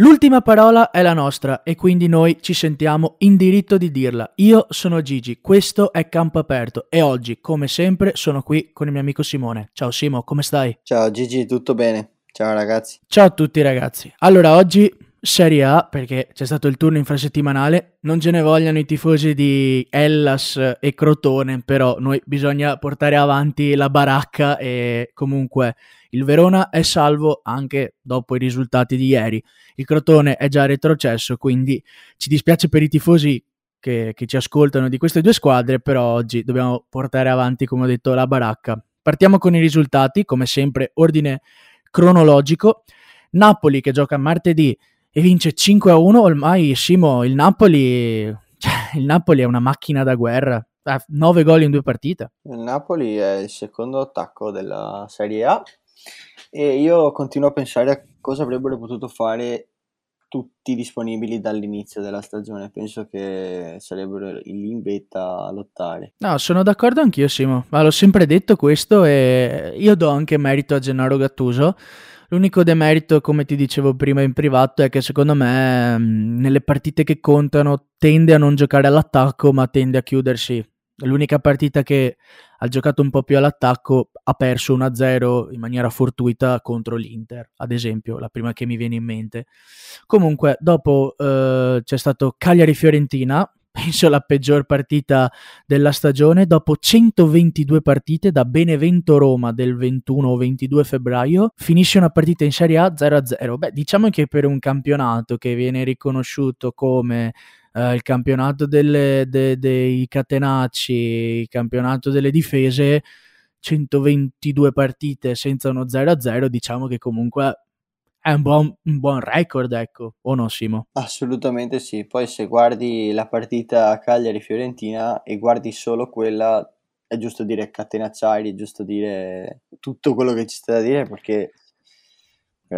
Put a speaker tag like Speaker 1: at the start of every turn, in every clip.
Speaker 1: L'ultima parola è la nostra e quindi noi ci sentiamo in diritto di dirla. Io sono Gigi, questo è Campo Aperto e oggi, come sempre, sono qui con il mio amico Simone. Ciao Simo, come stai?
Speaker 2: Ciao Gigi, tutto bene? Ciao ragazzi.
Speaker 1: Ciao a tutti ragazzi. Allora, oggi Serie A, perché c'è stato il turno infrasettimanale, non ce ne vogliono i tifosi di Hellas e Crotone, però noi bisogna portare avanti la baracca e comunque il Verona è salvo anche dopo i risultati di ieri. Il Crotone è già retrocesso, quindi ci dispiace per i tifosi che, che, ci ascoltano di queste due squadre, però oggi dobbiamo portare avanti, come ho detto, la baracca. Partiamo con i risultati, come sempre, ordine cronologico. Napoli che gioca martedì e vince 5 a 1. Ormai, Simo, il Napoli, il Napoli è una macchina da guerra. 9 gol in due partite.
Speaker 2: Il Napoli è il secondo attacco della Serie A e io continuo a pensare a cosa avrebbero potuto fare tutti disponibili dall'inizio della stagione. Penso che sarebbero lì in vetta a lottare.
Speaker 1: No, sono d'accordo anch'io, Simo. Ma l'ho sempre detto questo e io do anche merito a Gennaro Gattuso. L'unico demerito, come ti dicevo prima in privato, è che secondo me nelle partite che contano tende a non giocare all'attacco, ma tende a chiudersi L'unica partita che ha giocato un po' più all'attacco ha perso 1-0 in maniera fortuita contro l'Inter, ad esempio, la prima che mi viene in mente. Comunque, dopo eh, c'è stato Cagliari-Fiorentina, penso la peggior partita della stagione, dopo 122 partite da Benevento-Roma del 21 o 22 febbraio, finisce una partita in Serie A 0-0. Beh, diciamo che per un campionato che viene riconosciuto come eh, il campionato delle, de, dei catenacci, il campionato delle difese, 122 partite senza uno 0-0, diciamo che comunque è un buon, un buon record, ecco, o no Simo?
Speaker 2: Assolutamente sì, poi se guardi la partita Cagliari-Fiorentina e guardi solo quella, è giusto dire catenacciari, è giusto dire tutto quello che ci sta da dire perché.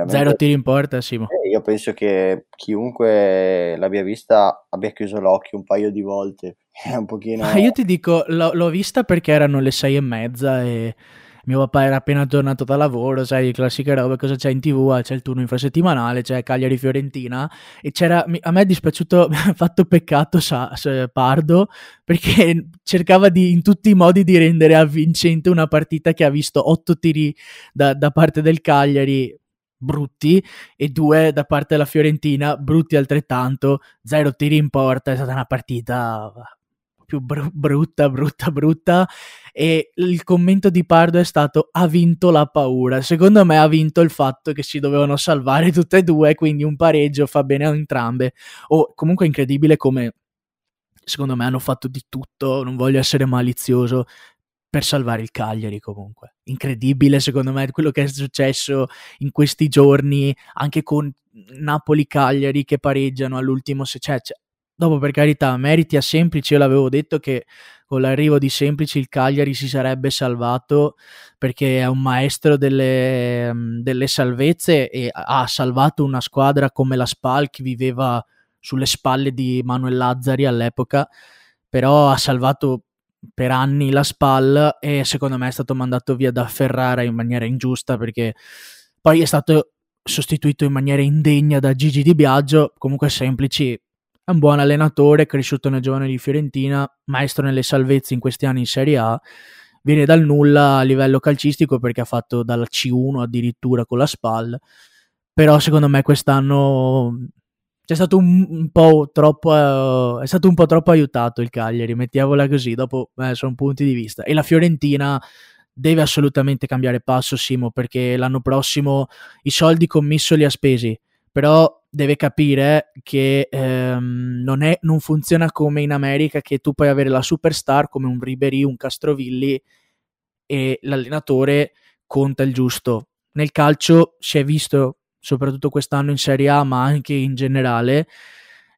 Speaker 1: Zero tiri in porta, Simo.
Speaker 2: Eh, io penso che chiunque l'abbia vista abbia chiuso l'occhio un paio di volte. È un pochino...
Speaker 1: Ma io ti dico, l'ho, l'ho vista perché erano le sei e mezza e mio papà era appena tornato da lavoro, sai, classiche robe, cosa c'è in tv? Ah, c'è il turno infrasettimanale, c'è Cagliari-Fiorentina e c'era, a me è dispiaciuto, mi ha fatto peccato sa, sa, Pardo perché cercava di, in tutti i modi di rendere avvincente una partita che ha visto otto tiri da, da parte del Cagliari brutti e due da parte della Fiorentina brutti altrettanto, zero tiri in porta, è stata una partita più br- brutta, brutta, brutta e il commento di Pardo è stato ha vinto la paura. Secondo me ha vinto il fatto che si dovevano salvare tutte e due, quindi un pareggio fa bene a entrambe. O comunque è incredibile come secondo me hanno fatto di tutto, non voglio essere malizioso, per salvare il Cagliari comunque. Incredibile secondo me quello che è successo in questi giorni, anche con Napoli-Cagliari che pareggiano all'ultimo, se cioè, dopo per carità, meriti a Semplici, io l'avevo detto che con l'arrivo di Semplici il Cagliari si sarebbe salvato perché è un maestro delle, delle salvezze e ha salvato una squadra come la Spal che viveva sulle spalle di Manuel Lazzari all'epoca, però ha salvato per anni la SPAL e secondo me è stato mandato via da Ferrara in maniera ingiusta perché poi è stato sostituito in maniera indegna da Gigi Di Biagio, comunque semplici, è un buon allenatore, cresciuto nel giovane di Fiorentina, maestro nelle salvezze in questi anni in Serie A, viene dal nulla a livello calcistico perché ha fatto dalla C1 addirittura con la SPAL, però secondo me quest'anno c'è stato un, po' troppo uh, è stato un po' troppo aiutato il Cagliari, mettiamola così, dopo eh, sono punti di vista. E la Fiorentina deve assolutamente cambiare passo, Simo, perché l'anno prossimo i soldi commisso li ha spesi, però deve capire che ehm, non, è, non funziona come in America che tu puoi avere la superstar come un Ribery, un Castrovilli e l'allenatore conta il giusto. Nel calcio si è visto soprattutto quest'anno in Serie A, ma anche in generale.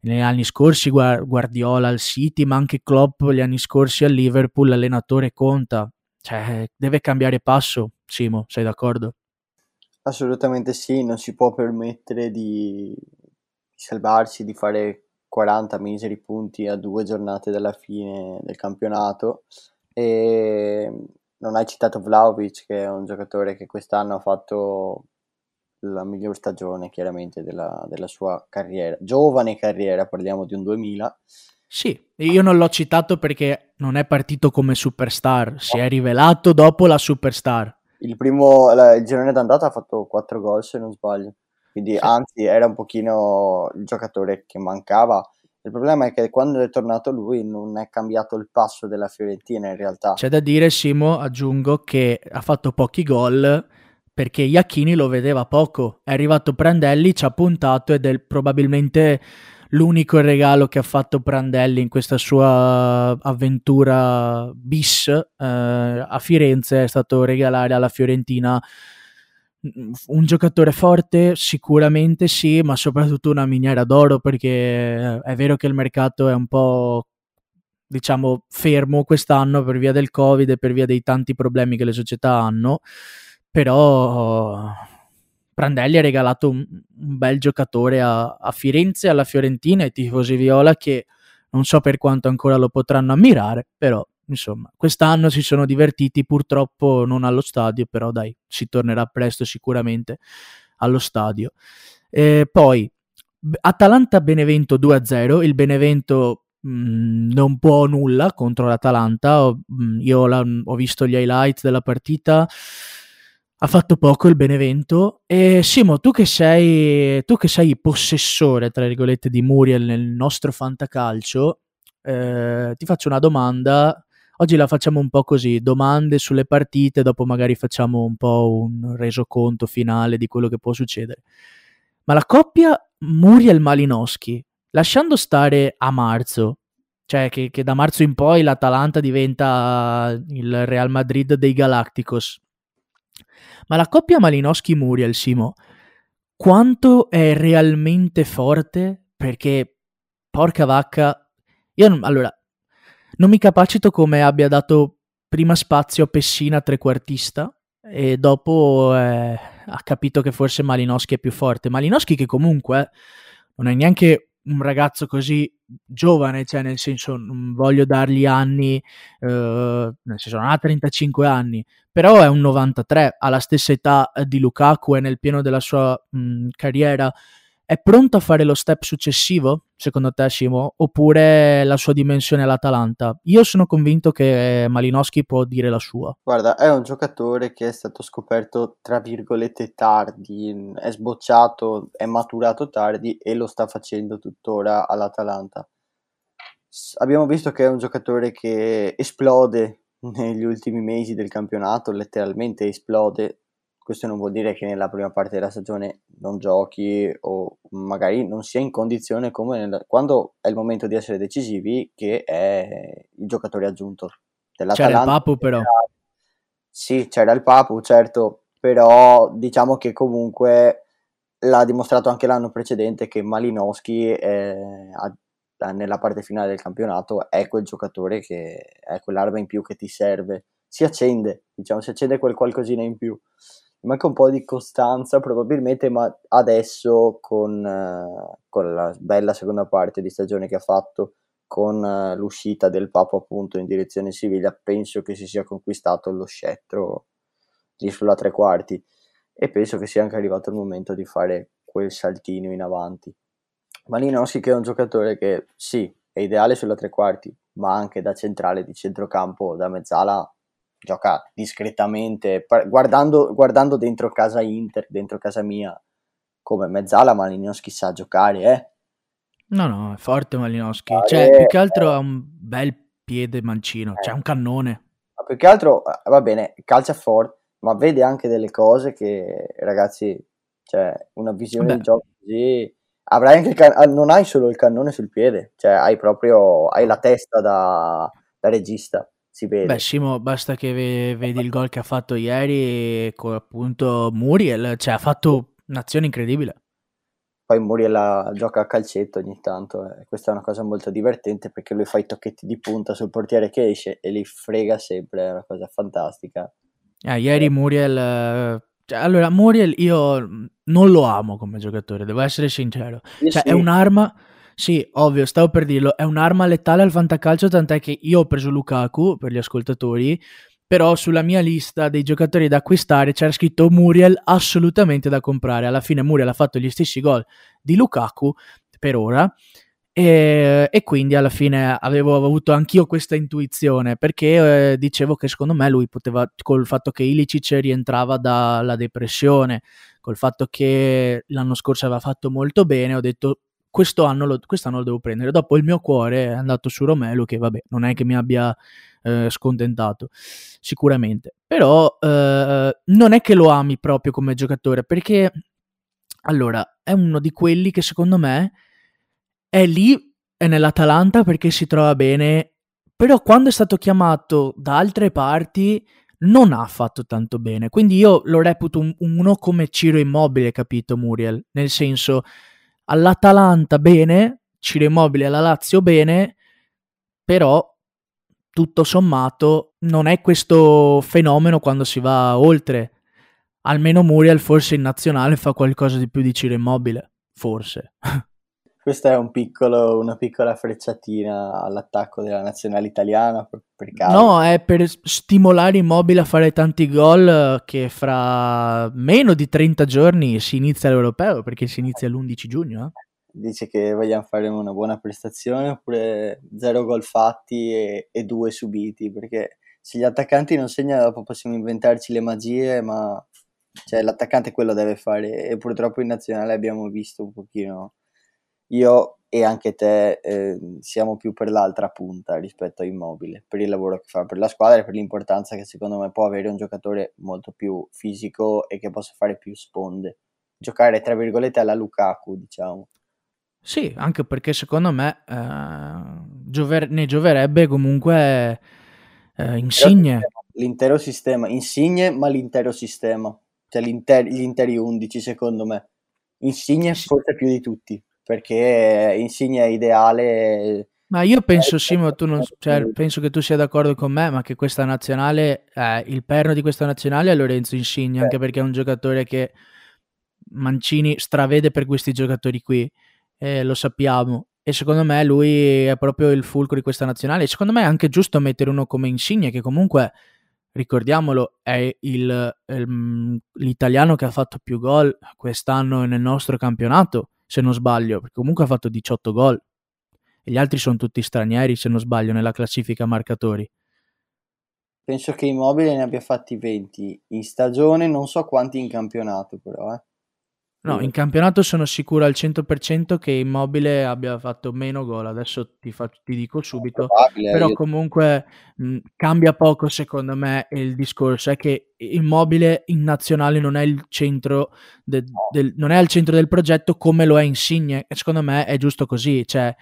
Speaker 1: Negli anni scorsi Guardiola al City, ma anche Klopp gli anni scorsi al Liverpool, l'allenatore conta. Cioè, deve cambiare passo, Simo, sei d'accordo?
Speaker 2: Assolutamente sì, non si può permettere di salvarsi, di fare 40 miseri punti a due giornate dalla fine del campionato. E non hai citato Vlaovic, che è un giocatore che quest'anno ha fatto la miglior stagione chiaramente della, della sua carriera, giovane carriera, parliamo di un 2000.
Speaker 1: Sì, io non l'ho citato perché non è partito come superstar, si è rivelato dopo la superstar.
Speaker 2: Il primo, la, il girone d'andata ha fatto 4 gol se non sbaglio, quindi sì. anzi era un pochino il giocatore che mancava. Il problema è che quando è tornato lui non è cambiato il passo della Fiorentina in realtà.
Speaker 1: C'è da dire, Simo, aggiungo che ha fatto pochi gol perché Iacchini lo vedeva poco. È arrivato Prandelli, ci ha puntato ed è probabilmente l'unico regalo che ha fatto Prandelli in questa sua avventura bis eh, a Firenze è stato regalare alla Fiorentina un giocatore forte sicuramente sì, ma soprattutto una miniera d'oro perché è vero che il mercato è un po' diciamo fermo quest'anno per via del Covid e per via dei tanti problemi che le società hanno, però Prandelli ha regalato un, un bel giocatore a, a, Firenze, alla Fiorentina e tifosi viola che non so per quanto ancora lo potranno ammirare, però insomma, quest'anno si sono divertiti, purtroppo non allo stadio, però dai, si tornerà presto sicuramente allo stadio. E poi Atalanta-Benevento 2-0, il Benevento mm, non può nulla contro l'Atalanta, mm, io ho visto gli highlights della partita, ha fatto poco il Benevento. E Simo, tu che sei, tu che sei possessore, tra virgolette, di Muriel nel nostro fantacalcio, eh, ti faccio una domanda. Oggi la facciamo un po' così, domande sulle partite, dopo magari facciamo un po' un resoconto finale di quello che può succedere. Ma la coppia Muriel-Malinowski, lasciando stare a marzo, cioè che, che da marzo in poi l'Atalanta diventa il Real Madrid dei Galacticos, ma la coppia Malinowski-Muriel, Simo, quanto è realmente forte? Perché, porca vacca, io non, allora, non mi capacito come abbia dato prima spazio a Pessina trequartista e dopo eh, ha capito che forse Malinowski è più forte. Malinowski che comunque non è neanche un ragazzo così giovane, cioè nel senso non voglio dargli anni, eh, nel senso non ha 35 anni, però è un 93, ha la stessa età di Lukaku, è nel pieno della sua mh, carriera, è pronto a fare lo step successivo, secondo te Simo, oppure la sua dimensione all'Atalanta? Io sono convinto che Malinowski può dire la sua.
Speaker 2: Guarda, è un giocatore che è stato scoperto tra virgolette tardi, è sbocciato, è maturato tardi e lo sta facendo tuttora all'Atalanta. Abbiamo visto che è un giocatore che esplode negli ultimi mesi del campionato, letteralmente esplode questo non vuol dire che nella prima parte della stagione non giochi o magari non sia in condizione come nel, quando è il momento di essere decisivi che è il giocatore aggiunto
Speaker 1: dell'Atalanta. C'era il Papu però.
Speaker 2: Sì, c'era il Papu, certo, però diciamo che comunque l'ha dimostrato anche l'anno precedente che Malinowski è, nella parte finale del campionato è quel giocatore che è quell'arma in più che ti serve, si accende, diciamo, si accende quel qualcosina in più manca un po' di costanza probabilmente, ma adesso con, eh, con, la bella seconda parte di stagione che ha fatto, con eh, l'uscita del Papa appunto in direzione Siviglia, penso che si sia conquistato lo scettro lì sulla tre quarti e penso che sia anche arrivato il momento di fare quel saltino in avanti. Malinowski che è un giocatore che sì, è ideale sulla tre quarti, ma anche da centrale di centrocampo, da mezzala gioca discretamente, guardando, guardando dentro casa Inter, dentro casa mia, come mezzala Malinowski sa giocare, eh?
Speaker 1: No, no, è forte Malinowski, ah, cioè, più che altro ha un bel piede mancino, eh. cioè un cannone.
Speaker 2: Ma più che altro, eh, va bene, calcia forte, ma vede anche delle cose che, ragazzi, cioè, una visione Beh. di gioco così... Avrai anche can- ah, non hai solo il cannone sul piede, cioè hai proprio hai la testa da, da regista si vede.
Speaker 1: Beh, Simo, basta che vedi il gol che ha fatto ieri con appunto Muriel, cioè ha fatto un'azione incredibile.
Speaker 2: Poi Muriel gioca a calcetto ogni tanto, eh. questa è una cosa molto divertente perché lui fa i tocchetti di punta sul portiere che esce e li frega sempre, è una cosa fantastica.
Speaker 1: Ah, ieri Muriel... Cioè, allora, Muriel io non lo amo come giocatore, devo essere sincero. Cioè, sì. è un'arma sì, ovvio, stavo per dirlo, è un'arma letale al fantacalcio, tant'è che io ho preso Lukaku per gli ascoltatori però sulla mia lista dei giocatori da acquistare c'era scritto Muriel assolutamente da comprare. Alla fine Muriel ha fatto gli stessi gol di Lukaku per ora e, e, quindi alla fine avevo avuto anch'io questa intuizione perché eh, dicevo che secondo me lui poteva, col fatto che Ilicic rientrava dalla depressione, col fatto che l'anno scorso aveva fatto molto bene, ho detto questo anno lo, quest'anno lo devo prendere. Dopo il mio cuore è andato su Romelu che vabbè non è che mi abbia eh, scontentato sicuramente, però eh, non è che lo ami proprio come giocatore perché allora è uno di quelli che secondo me è lì, è nell'Atalanta perché si trova bene, però quando è stato chiamato da altre parti non ha fatto tanto bene. Quindi io lo reputo un, uno come Ciro Immobile, capito Muriel? Nel senso, all'Atalanta bene, Ciro Immobile alla Lazio bene, però tutto sommato non è questo fenomeno quando si va oltre. Almeno Muriel forse in nazionale fa qualcosa di più di Ciro Immobile, forse.
Speaker 2: Questa è un piccolo, una piccola frecciatina all'attacco della nazionale italiana. Per, per
Speaker 1: no, è per stimolare Immobile a fare tanti gol che fra meno di 30 giorni si inizia l'europeo, perché si inizia l'11 giugno. Eh?
Speaker 2: Dice che vogliamo fare una buona prestazione oppure zero gol fatti e, e due subiti, perché se gli attaccanti non segnano dopo possiamo inventarci le magie, ma cioè, l'attaccante quello deve fare e purtroppo in nazionale abbiamo visto un pochino io e anche te eh, siamo più per l'altra punta rispetto a Immobile, per il lavoro che fa per la squadra e per l'importanza che secondo me può avere un giocatore molto più fisico e che possa fare più sponde. Giocare tra virgolette alla Lukaku, diciamo.
Speaker 1: Sì, anche perché secondo me eh, giover- ne gioverebbe comunque eh, Insigne.
Speaker 2: L'intero sistema, Insigne, ma l'intero sistema, cioè gli interi 11 secondo me. Insigne forse più di tutti perché Insigne è ideale.
Speaker 1: Ma io penso, Simo, tu non, cioè, penso che tu sia d'accordo con me, ma che questa nazionale, eh, il perno di questa nazionale è Lorenzo Insigne, anche perché è un giocatore che Mancini stravede per questi giocatori qui, eh, lo sappiamo. E secondo me lui è proprio il fulcro di questa nazionale. E secondo me è anche giusto mettere uno come Insigne, che comunque, ricordiamolo, è il, il, l'italiano che ha fatto più gol quest'anno nel nostro campionato se non sbaglio, perché comunque ha fatto 18 gol e gli altri sono tutti stranieri, se non sbaglio, nella classifica marcatori.
Speaker 2: Penso che Immobile ne abbia fatti 20 in stagione, non so quanti in campionato però, eh.
Speaker 1: No, in campionato sono sicuro al 100% che Immobile abbia fatto meno gol, adesso ti, fa, ti dico subito, però io... comunque mh, cambia poco secondo me il discorso, è che Immobile in nazionale non è, il centro de, del, non è al centro del progetto come lo è Insigne, e secondo me è giusto così, cioè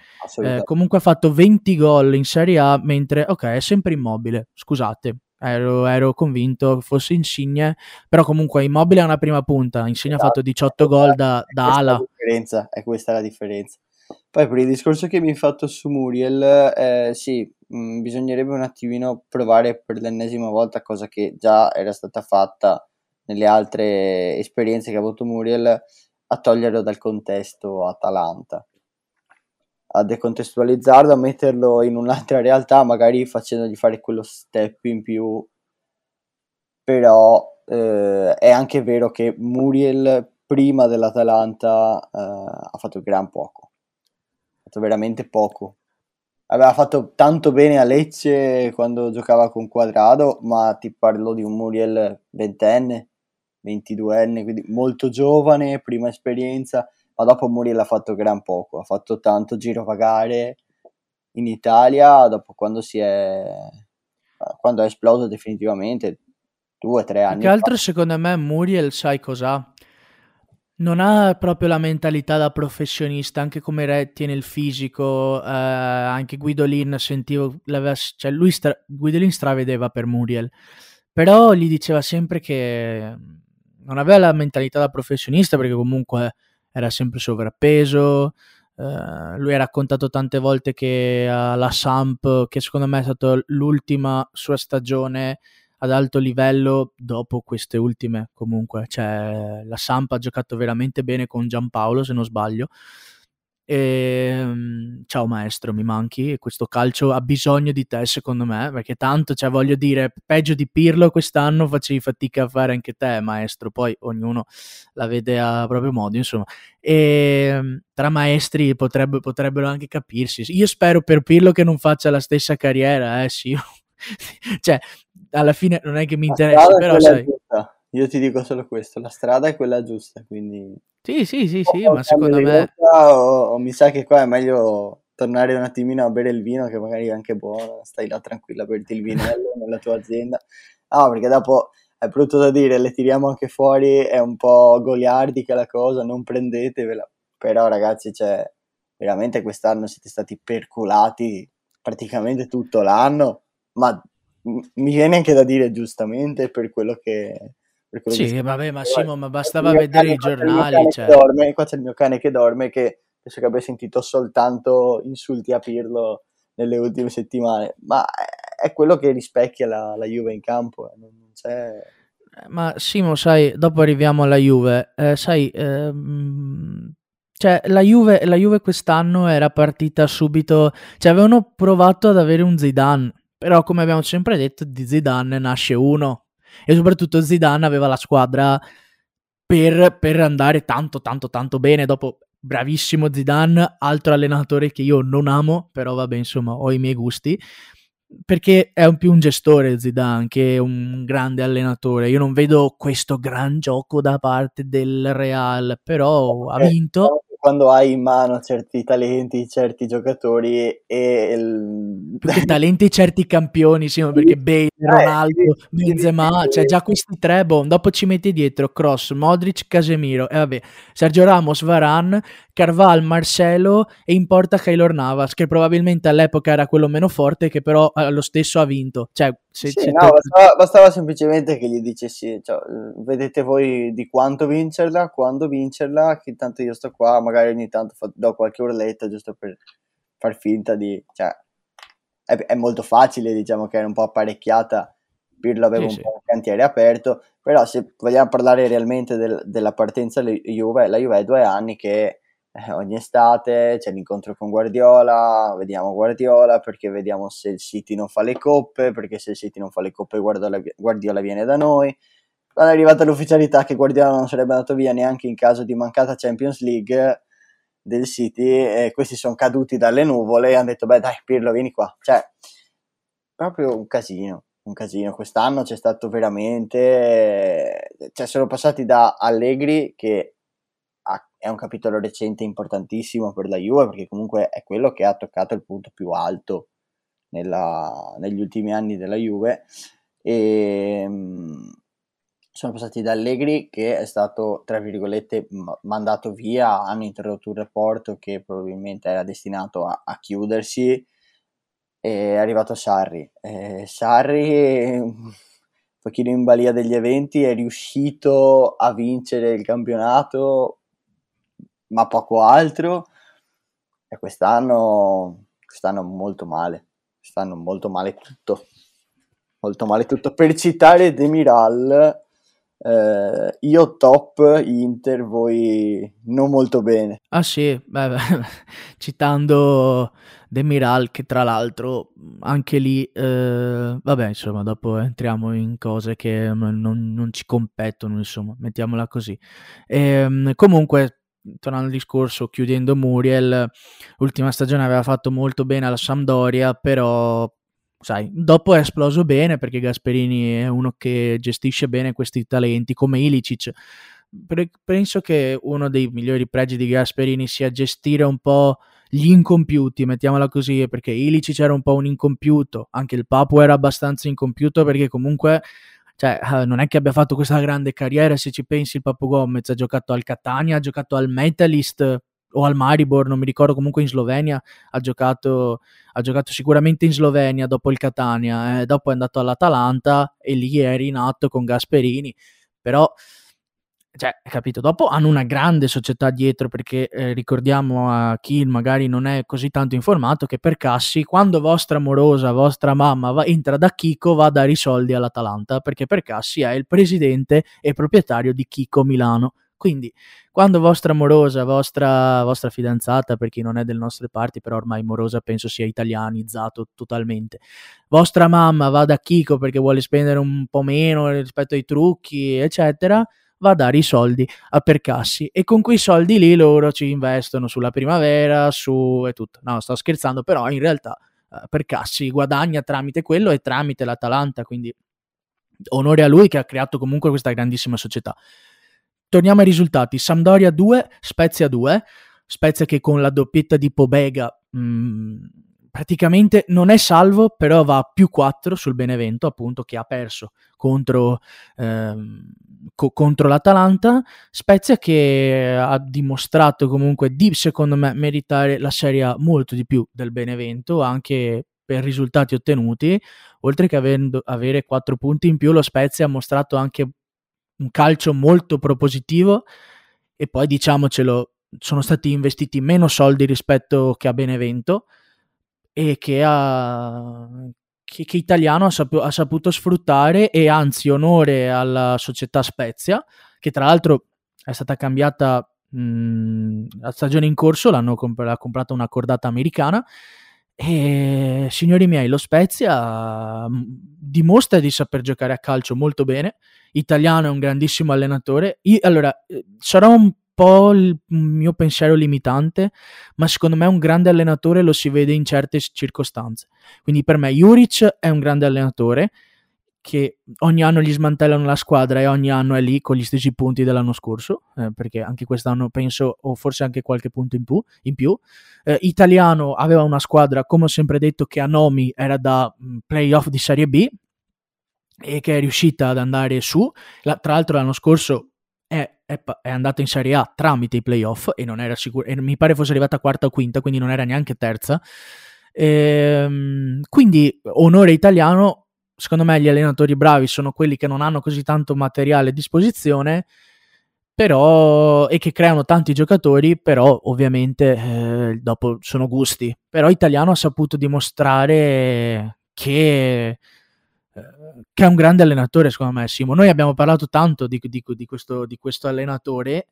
Speaker 1: eh, comunque ha fatto 20 gol in Serie A, mentre ok è sempre Immobile, scusate, ero, ero, convinto fosse Insigne, però comunque Immobile è una prima punta, Insigne esatto. ha fatto 18 gol da, da ala.
Speaker 2: È, è questa la differenza. Poi per il discorso che mi hai fatto su Muriel, eh, sì, mh, mm, bisognerebbe un attimino provare per l'ennesima volta, cosa che già era stata fatta nelle altre esperienze che ha avuto Muriel, a toglierlo dal contesto Atalanta a decontestualizzarlo, a metterlo in un'altra realtà, magari facendogli fare quello step in più. Però eh, è anche vero che Muriel prima dell'Atalanta eh, ha fatto gran poco. Ha fatto veramente poco. Aveva fatto tanto bene a Lecce quando giocava con Quadrado, ma ti parlo di un Muriel ventenne, 22enne, quindi molto giovane, prima esperienza ma dopo Muriel ha fatto gran poco, ha fatto tanto giro pagare in Italia dopo quando si è quando è esploso definitivamente due o tre anni
Speaker 1: che altro secondo me Muriel sai cos'ha. Non ha proprio la mentalità da professionista, anche come re, tiene il fisico, eh, anche Guidolin sentivo, cioè lui stra, Guidolin stravedeva per Muriel, però gli diceva sempre che non aveva la mentalità da professionista perché comunque era sempre sovrappeso. Uh, lui ha raccontato tante volte che uh, la Samp, che secondo me è stata l'ultima sua stagione ad alto livello dopo queste ultime comunque, cioè la Samp ha giocato veramente bene con Giampaolo se non sbaglio E, ehm, ciao maestro, mi manchi. Questo calcio ha bisogno di te, secondo me, perché tanto, cioè, voglio dire, peggio di Pirlo quest'anno facevi fatica a fare anche te, maestro. Poi ognuno la vede a proprio modo, insomma. E ehm, tra maestri potrebbe, potrebbero anche capirsi. Io spero per Pirlo che non faccia la stessa carriera, eh, sì. cioè, alla fine non è che mi interessa, però sai...
Speaker 2: Giusta. Io ti dico solo questo, la strada è quella giusta, quindi...
Speaker 1: Sì, sì, sì, sì, ma secondo me...
Speaker 2: O, o, mi sa che qua è meglio tornare un attimino a bere il vino, che magari è anche buono, stai là tranquilla a berti il vinello nella tua azienda. Ah, perché dopo è brutto da dire, le tiriamo anche fuori, è un po' goliardica la cosa, non prendetevela. Però ragazzi, cioè, veramente quest'anno siete stati perculati praticamente tutto l'anno, ma mi viene anche da dire giustamente per quello che
Speaker 1: sì, che... vabbè, ma Simo, ma bastava vedere i giornali. Cioè.
Speaker 2: Dorme, qua c'è il mio cane che dorme, che penso che abbia sentito soltanto insulti a Pirlo nelle ultime settimane, ma è quello che rispecchia la, la Juve in campo, eh, non c'è...
Speaker 1: Eh, ma Simo, sai, dopo arriviamo alla Juve, eh, sai, ehm, cioè la Juve, la Juve quest'anno era partita subito, cioè avevano provato ad avere un Zidane, però come abbiamo sempre detto di Zidane nasce uno, e soprattutto Zidane aveva la squadra per, per andare tanto tanto tanto bene. Dopo bravissimo Zidane, altro allenatore che io non amo, però vabbè, insomma, ho i miei gusti, perché è un più un gestore Zidane che un grande allenatore. Io non vedo questo gran gioco da parte del Real, però ha vinto
Speaker 2: quando hai in mano certi talenti, certi giocatori e...
Speaker 1: Il... Più che talenti certi campioni, sì, perché Bale, eh, Ronaldo, Benzema, cioè già questi tre, boh, dopo ci metti dietro Cross, Modric, Casemiro e vabbè, Sergio Ramos, Varan, Carval, Marcelo e in porta Keylor Navas, che probabilmente all'epoca era quello meno forte, che però eh, lo stesso ha vinto. Cioè,
Speaker 2: se, sì, se no, te... bastava, bastava, semplicemente che gli dicessi, cioè, vedete voi di quanto vincerla, quando vincerla, che tanto io sto qua, magari ogni tanto do qualche urletto giusto per far finta di... Cioè, è, è molto facile, diciamo che era un po' apparecchiata, Pirlo aveva sì, un po' il cantiere aperto, però se vogliamo parlare realmente del, della partenza Juve, la Juve è due anni che eh, ogni estate c'è l'incontro con Guardiola, vediamo Guardiola perché vediamo se il City non fa le coppe, perché se il City non fa le coppe Guardiola, Guardiola viene da noi. Quando è arrivata l'ufficialità che Guardiola non sarebbe andato via neanche in caso di mancata Champions League del City, e questi sono caduti dalle nuvole e hanno detto beh dai Pirlo vieni qua. Cioè, proprio un casino, un casino. Quest'anno c'è stato veramente... Cioè, sono passati da Allegri che è un capitolo recente importantissimo per la Juve perché comunque è quello che ha toccato il punto più alto nella, negli ultimi anni della Juve. E ehm, sono passati da Allegri che è stato tra virgolette mandato via hanno introdotto un rapporto che probabilmente era destinato a, a chiudersi è arrivato Sarri. Eh, Sarri un pochino in balia degli eventi è riuscito a vincere il campionato ma poco altro. E quest'anno, quest'anno molto male, quest'anno molto male tutto, molto male tutto. Per citare Demiral, eh, io top Inter, voi non molto bene.
Speaker 1: Ah sì, beh, beh, citando Demiral che tra l'altro anche lì, eh, vabbè insomma dopo entriamo in cose che non, non ci competono, insomma, mettiamola così. E, ehm, comunque tornando al discorso, chiudendo Muriel, l'ultima stagione aveva fatto molto bene alla Sampdoria, però sai, dopo è esploso bene perché Gasperini è uno che gestisce bene questi talenti come Ilicic. Penso che uno dei migliori pregi di Gasperini sia gestire un po' gli incompiuti, mettiamola così, perché Ilicic era un po' un incompiuto, anche il Papu era abbastanza incompiuto perché comunque cioè, uh, non è che abbia fatto questa grande carriera, se ci pensi il Papu Gomez ha giocato al Catania, ha giocato al Metalist o al Maribor, non mi ricordo, comunque in Slovenia, ha giocato, ha giocato sicuramente in Slovenia dopo il Catania, eh, dopo è andato all'Atalanta e lì è rinato con Gasperini, però cioè, capito? Dopo hanno una grande società dietro perché eh, ricordiamo a chi magari non è così tanto informato che per Cassi, quando vostra amorosa, vostra mamma va, entra da Chico, va a dare i soldi all'Atalanta perché per Cassi è il presidente e proprietario di Chico Milano. Quindi, quando vostra morosa, vostra, vostra fidanzata, per chi non è del nostre parti, però ormai morosa penso sia italianizzato totalmente, vostra mamma va da Kiko perché vuole spendere un po' meno rispetto ai trucchi, eccetera, va a dare i soldi a Percassi e con quei soldi lì loro ci investono sulla primavera, su e tutto. No, sto scherzando, però in realtà eh, Percassi guadagna tramite quello e tramite l'Atalanta, quindi onore a lui che ha creato comunque questa grandissima società. Torniamo ai risultati. Sampdoria 2, Spezia 2. Spezia che con la doppietta di Pobega mh, mm, praticamente non è salvo, però va più 4 sul Benevento, appunto, che ha perso contro, ehm, co- contro l'Atalanta. Spezia che ha dimostrato comunque di, secondo me, meritare la Serie molto di più del Benevento, anche per risultati ottenuti. Oltre che avendo, avere 4 punti in più, lo Spezia ha mostrato anche un calcio molto propositivo e poi diciamocelo, sono stati investiti meno soldi rispetto che a Benevento e che, ha, che, che Italiano ha, sapu- ha, saputo sfruttare e anzi onore alla società Spezia che tra l'altro è stata cambiata mh, la stagione in corso, l'hanno comp- l'ha comprata una cordata americana. E signori miei lo Spezia dimostra di saper giocare a calcio molto bene. Italiano è un grandissimo allenatore. Io, allora sarà un po' il mio pensiero limitante, ma secondo me un grande allenatore lo si vede in certe circostanze. Quindi per me Juric è un grande allenatore che ogni anno gli smantellano la squadra e ogni anno è lì con gli stessi punti dell'anno scorso, eh, perché anche quest'anno penso, o forse anche qualche punto in più. In più. Eh, Italiano aveva una squadra, come ho sempre detto, che a nomi era da mh, playoff di Serie B e che è riuscita ad andare su. La, tra l'altro l'anno scorso è, è andata in Serie A tramite i playoff e non era sicuro, e mi pare fosse arrivata quarta o quinta, quindi non era neanche terza. Ehm, quindi onore italiano, secondo me gli allenatori bravi sono quelli che non hanno così tanto materiale a disposizione, però e che creano tanti giocatori, però ovviamente eh, dopo sono gusti. Però italiano ha saputo dimostrare che che è un grande allenatore, secondo me, Simo. Noi abbiamo parlato tanto di, di, di, questo, di questo, allenatore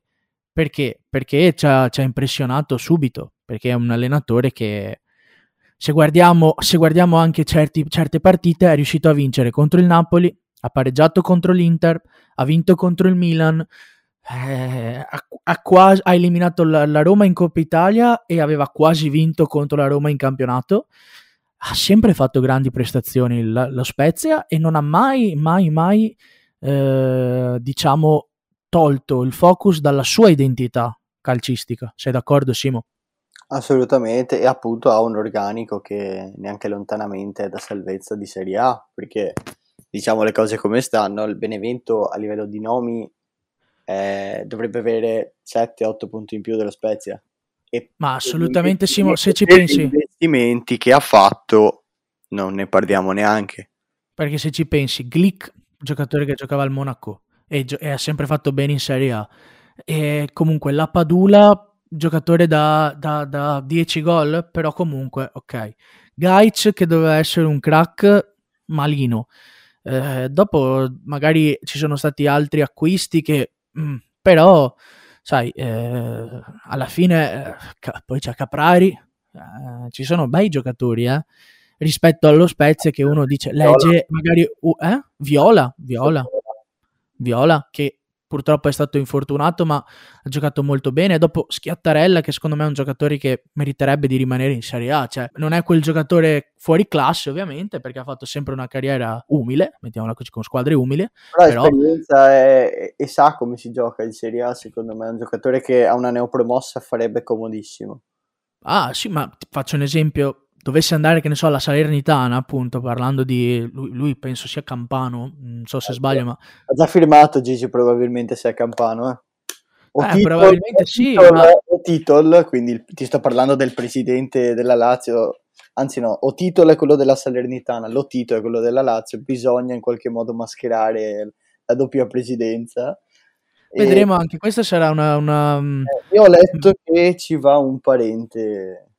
Speaker 1: perché, perché ci, ha, ci, ha, impressionato subito, perché è un allenatore che, se guardiamo, se guardiamo anche certi, certe partite, è riuscito a vincere contro il Napoli, ha pareggiato contro l'Inter, ha vinto contro il Milan, eh, ha, ha, quasi, ha eliminato la, la Roma in Coppa Italia e aveva quasi vinto contro la Roma in campionato ha sempre fatto grandi prestazioni lo Spezia e non ha mai, mai, mai, eh, diciamo, tolto il focus dalla sua identità calcistica. Sei d'accordo, Simo?
Speaker 2: Assolutamente, e appunto ha un organico che neanche lontanamente è da salvezza di Serie A, perché diciamo le cose come stanno, il Benevento a livello di nomi eh, dovrebbe avere 7-8 punti in più dello Spezia.
Speaker 1: E Ma assolutamente Simo, se ci pensi...
Speaker 2: Investimenti che ha fatto non ne parliamo neanche.
Speaker 1: Perché se ci pensi, Glick, giocatore che giocava al Monaco e, gio- e ha sempre fatto bene in Serie A, e comunque la Padula, giocatore da, da, da 10 gol, però comunque ok. Gaic che doveva essere un crack, malino. Eh, dopo magari ci sono stati altri acquisti che... Mm, però sai, eh, alla fine eh, poi c'è Caprari, eh, ci sono bei giocatori, eh, rispetto allo Spezia che uno dice, legge magari, uh, eh? Viola, Viola, Viola, che purtroppo è stato infortunato, ma ha giocato molto bene. Dopo Schiattarella, che secondo me è un giocatore che meriterebbe di rimanere in Serie A, cioè non è quel giocatore fuori classe, ovviamente, perché ha fatto sempre una carriera umile, mettiamola così, con squadre umili.
Speaker 2: Però, però... l'esperienza è, e sa come si gioca in Serie A, secondo me è un giocatore che a una neopromossa farebbe comodissimo.
Speaker 1: Ah, sì, ma faccio un esempio dovesse andare, che ne so, alla Salernitana, appunto, parlando di lui, lui penso sia Campano, non so se sbaglio, ma
Speaker 2: ha già firmato Gigi probabilmente sia Campano, eh.
Speaker 1: O eh, titolo, probabilmente sì,
Speaker 2: titolo, ma... o titolo, quindi ti sto parlando del presidente della Lazio, anzi no, o titolo è quello della Salernitana, lo titolo è quello della Lazio, bisogna in qualche modo mascherare la doppia presidenza.
Speaker 1: Vedremo anche, questa sarà una... una...
Speaker 2: Mm, eh, io ho letto che ci va un parente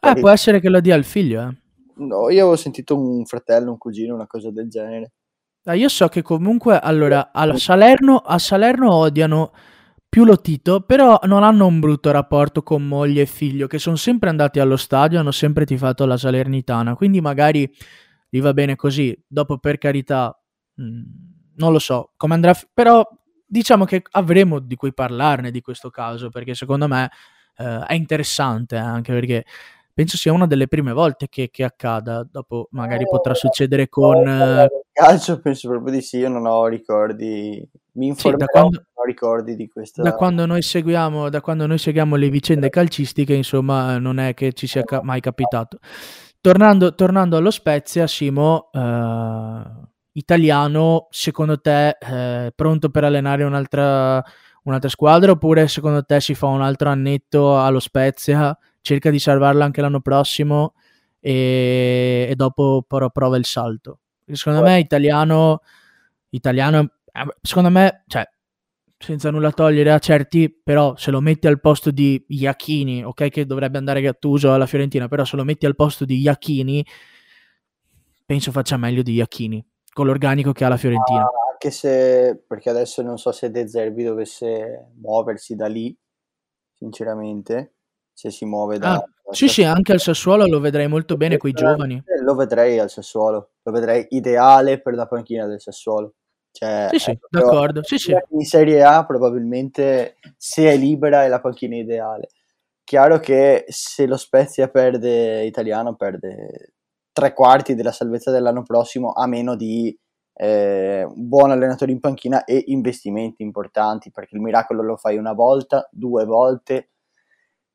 Speaker 1: eh, può essere che lo dia al figlio, eh.
Speaker 2: No, io avevo sentito un fratello, un cugino, una cosa del genere.
Speaker 1: Ah, io so che comunque, allora, a Salerno, a Salerno odiano più Lotito, però non hanno un brutto rapporto con moglie e figlio, che sono sempre andati allo stadio, hanno sempre tifato la Salernitana, quindi magari gli va bene così. Dopo, per carità, mh, mm, non lo so come andrà, però diciamo che avremo di cui parlarne di questo caso, perché secondo me eh, è interessante, anche perché penso sia una delle prime volte che, che accada, dopo magari potrà succedere con... Eh...
Speaker 2: Calcio penso proprio di sì, io non ho ricordi, mi informerò, sì, quando, non ho ricordi di questa...
Speaker 1: Da quando, noi seguiamo, da quando noi seguiamo le vicende calcistiche, insomma, non è che ci sia mai capitato. Tornando, tornando allo Spezia, Simo, eh, italiano, secondo te eh, pronto per allenare un'altra, un'altra squadra oppure secondo te si fa un altro annetto allo Spezia? cerca di salvarla anche l'anno prossimo e, e dopo però prova il salto. Secondo me italiano, italiano, eh, secondo me, cioè, senza nulla togliere a certi, però se lo metti al posto di Iachini, ok che dovrebbe andare Gattuso alla Fiorentina, però se lo metti al posto di Iachini, penso faccia meglio di Iachini, con l'organico che ha la Fiorentina. Ah,
Speaker 2: anche se, perché adesso non so se De Zerbi dovesse muoversi da lì, sinceramente, se si muove da...
Speaker 1: Ah, sì, sì, anche al Sassuolo lo vedrei molto bene con i giovani.
Speaker 2: Lo vedrei al Sassuolo, lo vedrei ideale per la panchina del Sassuolo. Cioè,
Speaker 1: sì, sì, d'accordo. Sì, sì.
Speaker 2: In Serie A probabilmente se è libera è la panchina ideale. Chiaro che se lo Spezia perde italiano perde tre quarti della salvezza dell'anno prossimo a meno di eh, un buon allenatore in panchina e investimenti importanti perché il miracolo lo fai una volta, due volte,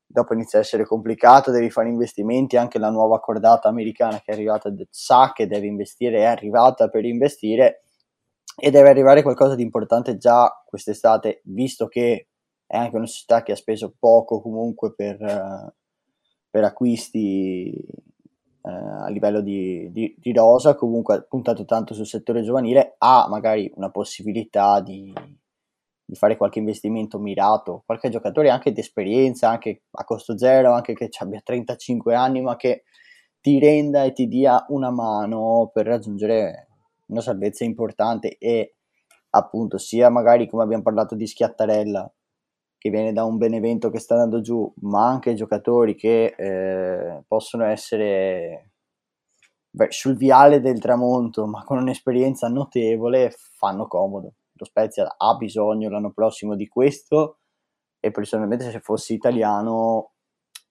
Speaker 2: dopo inizia a essere complicato, devi fare investimenti, anche la nuova cordata americana che è arrivata sa che deve investire, è arrivata per investire e deve arrivare qualcosa di importante già quest'estate, visto che è anche una società che ha speso poco comunque per, per acquisti uh, a livello di, di, di rosa, comunque ha puntato tanto sul settore giovanile, ha magari una possibilità di di fare qualche investimento mirato, qualche giocatore anche di esperienza, anche a costo zero, anche che abbia 35 anni, ma che ti renda e ti dia una mano per raggiungere una salvezza importante e appunto sia magari come abbiamo parlato di Schiattarella che viene da un Benevento che sta andando giù, ma anche giocatori che eh, possono essere beh, sul viale del tramonto, ma con un'esperienza notevole, fanno comodo. Lo Spezia ha bisogno l'anno prossimo di questo e personalmente se fossi italiano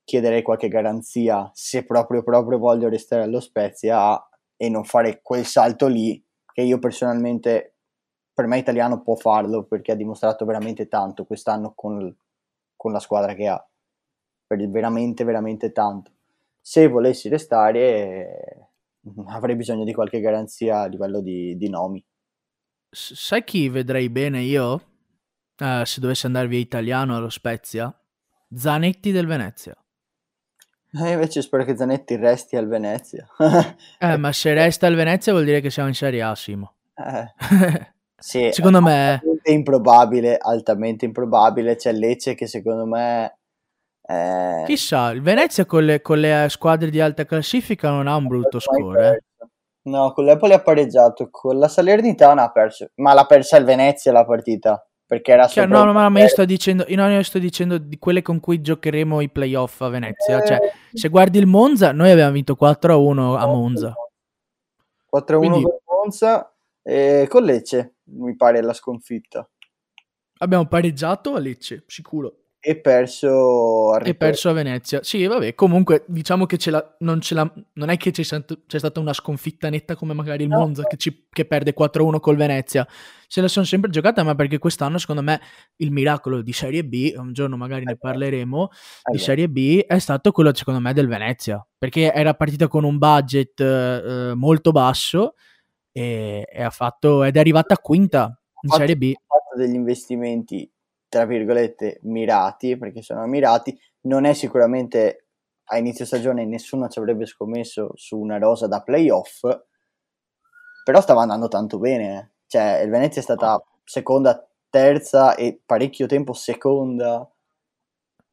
Speaker 2: chiederei qualche garanzia. Se proprio proprio voglio restare allo Spezia e non fare quel salto lì che io personalmente per me italiano può farlo perché ha dimostrato veramente tanto quest'anno con, con la squadra che ha veramente veramente tanto se volessi restare avrei bisogno di qualche garanzia a livello di, di nomi
Speaker 1: sai chi vedrei bene io? Uh, se dovesse andare via italiano allo Spezia? Zanetti del Venezia.
Speaker 2: Eh, invece spero che Zanetti resti al Venezia.
Speaker 1: eh, ma se resta al Venezia vuol dire che siamo in Serie A, Simo.
Speaker 2: Eh. sì,
Speaker 1: secondo me
Speaker 2: è improbabile, altamente improbabile. C'è Lecce che secondo me...
Speaker 1: Eh... Chissà, il Venezia con le, con le, squadre di alta classifica non ha un brutto score. Eh.
Speaker 2: No, con l'Empoli ha pareggiato, con la Salernitana ha perso, ma l'ha persa il Venezia la partita, perché era
Speaker 1: cioè, No, no, ma io sto dicendo, no, io sto dicendo di quelle con cui giocheremo i playoff a Venezia, cioè, eh. se guardi il Monza, noi abbiamo vinto 4-1 a Monza.
Speaker 2: 4-1 Quindi... con Monza e con Lecce, mi pare la sconfitta.
Speaker 1: Abbiamo pareggiato a Lecce, sicuro
Speaker 2: e perso
Speaker 1: a e perso a Venezia. Sì, vabbè, comunque diciamo che ce la, non, ce la, non è che c'è, c'è, stata una sconfitta netta come magari il no. Monza che, ci, che, perde 4-1 col Venezia. Se la sono sempre giocata, ma perché quest'anno secondo me il miracolo di Serie B, un giorno magari ne parleremo, allora. di Serie B è stato quello secondo me del Venezia, perché era partita con un budget eh, molto basso e, e ha fatto, ed è arrivata quinta in Serie B.
Speaker 2: Ha fatto degli investimenti tra virgolette, mirati, perché sono mirati, non è sicuramente a inizio stagione nessuno ci avrebbe scommesso su una rosa da playoff, però stava andando tanto bene. Eh. Cioè, il Venezia è stata seconda, terza e parecchio tempo seconda.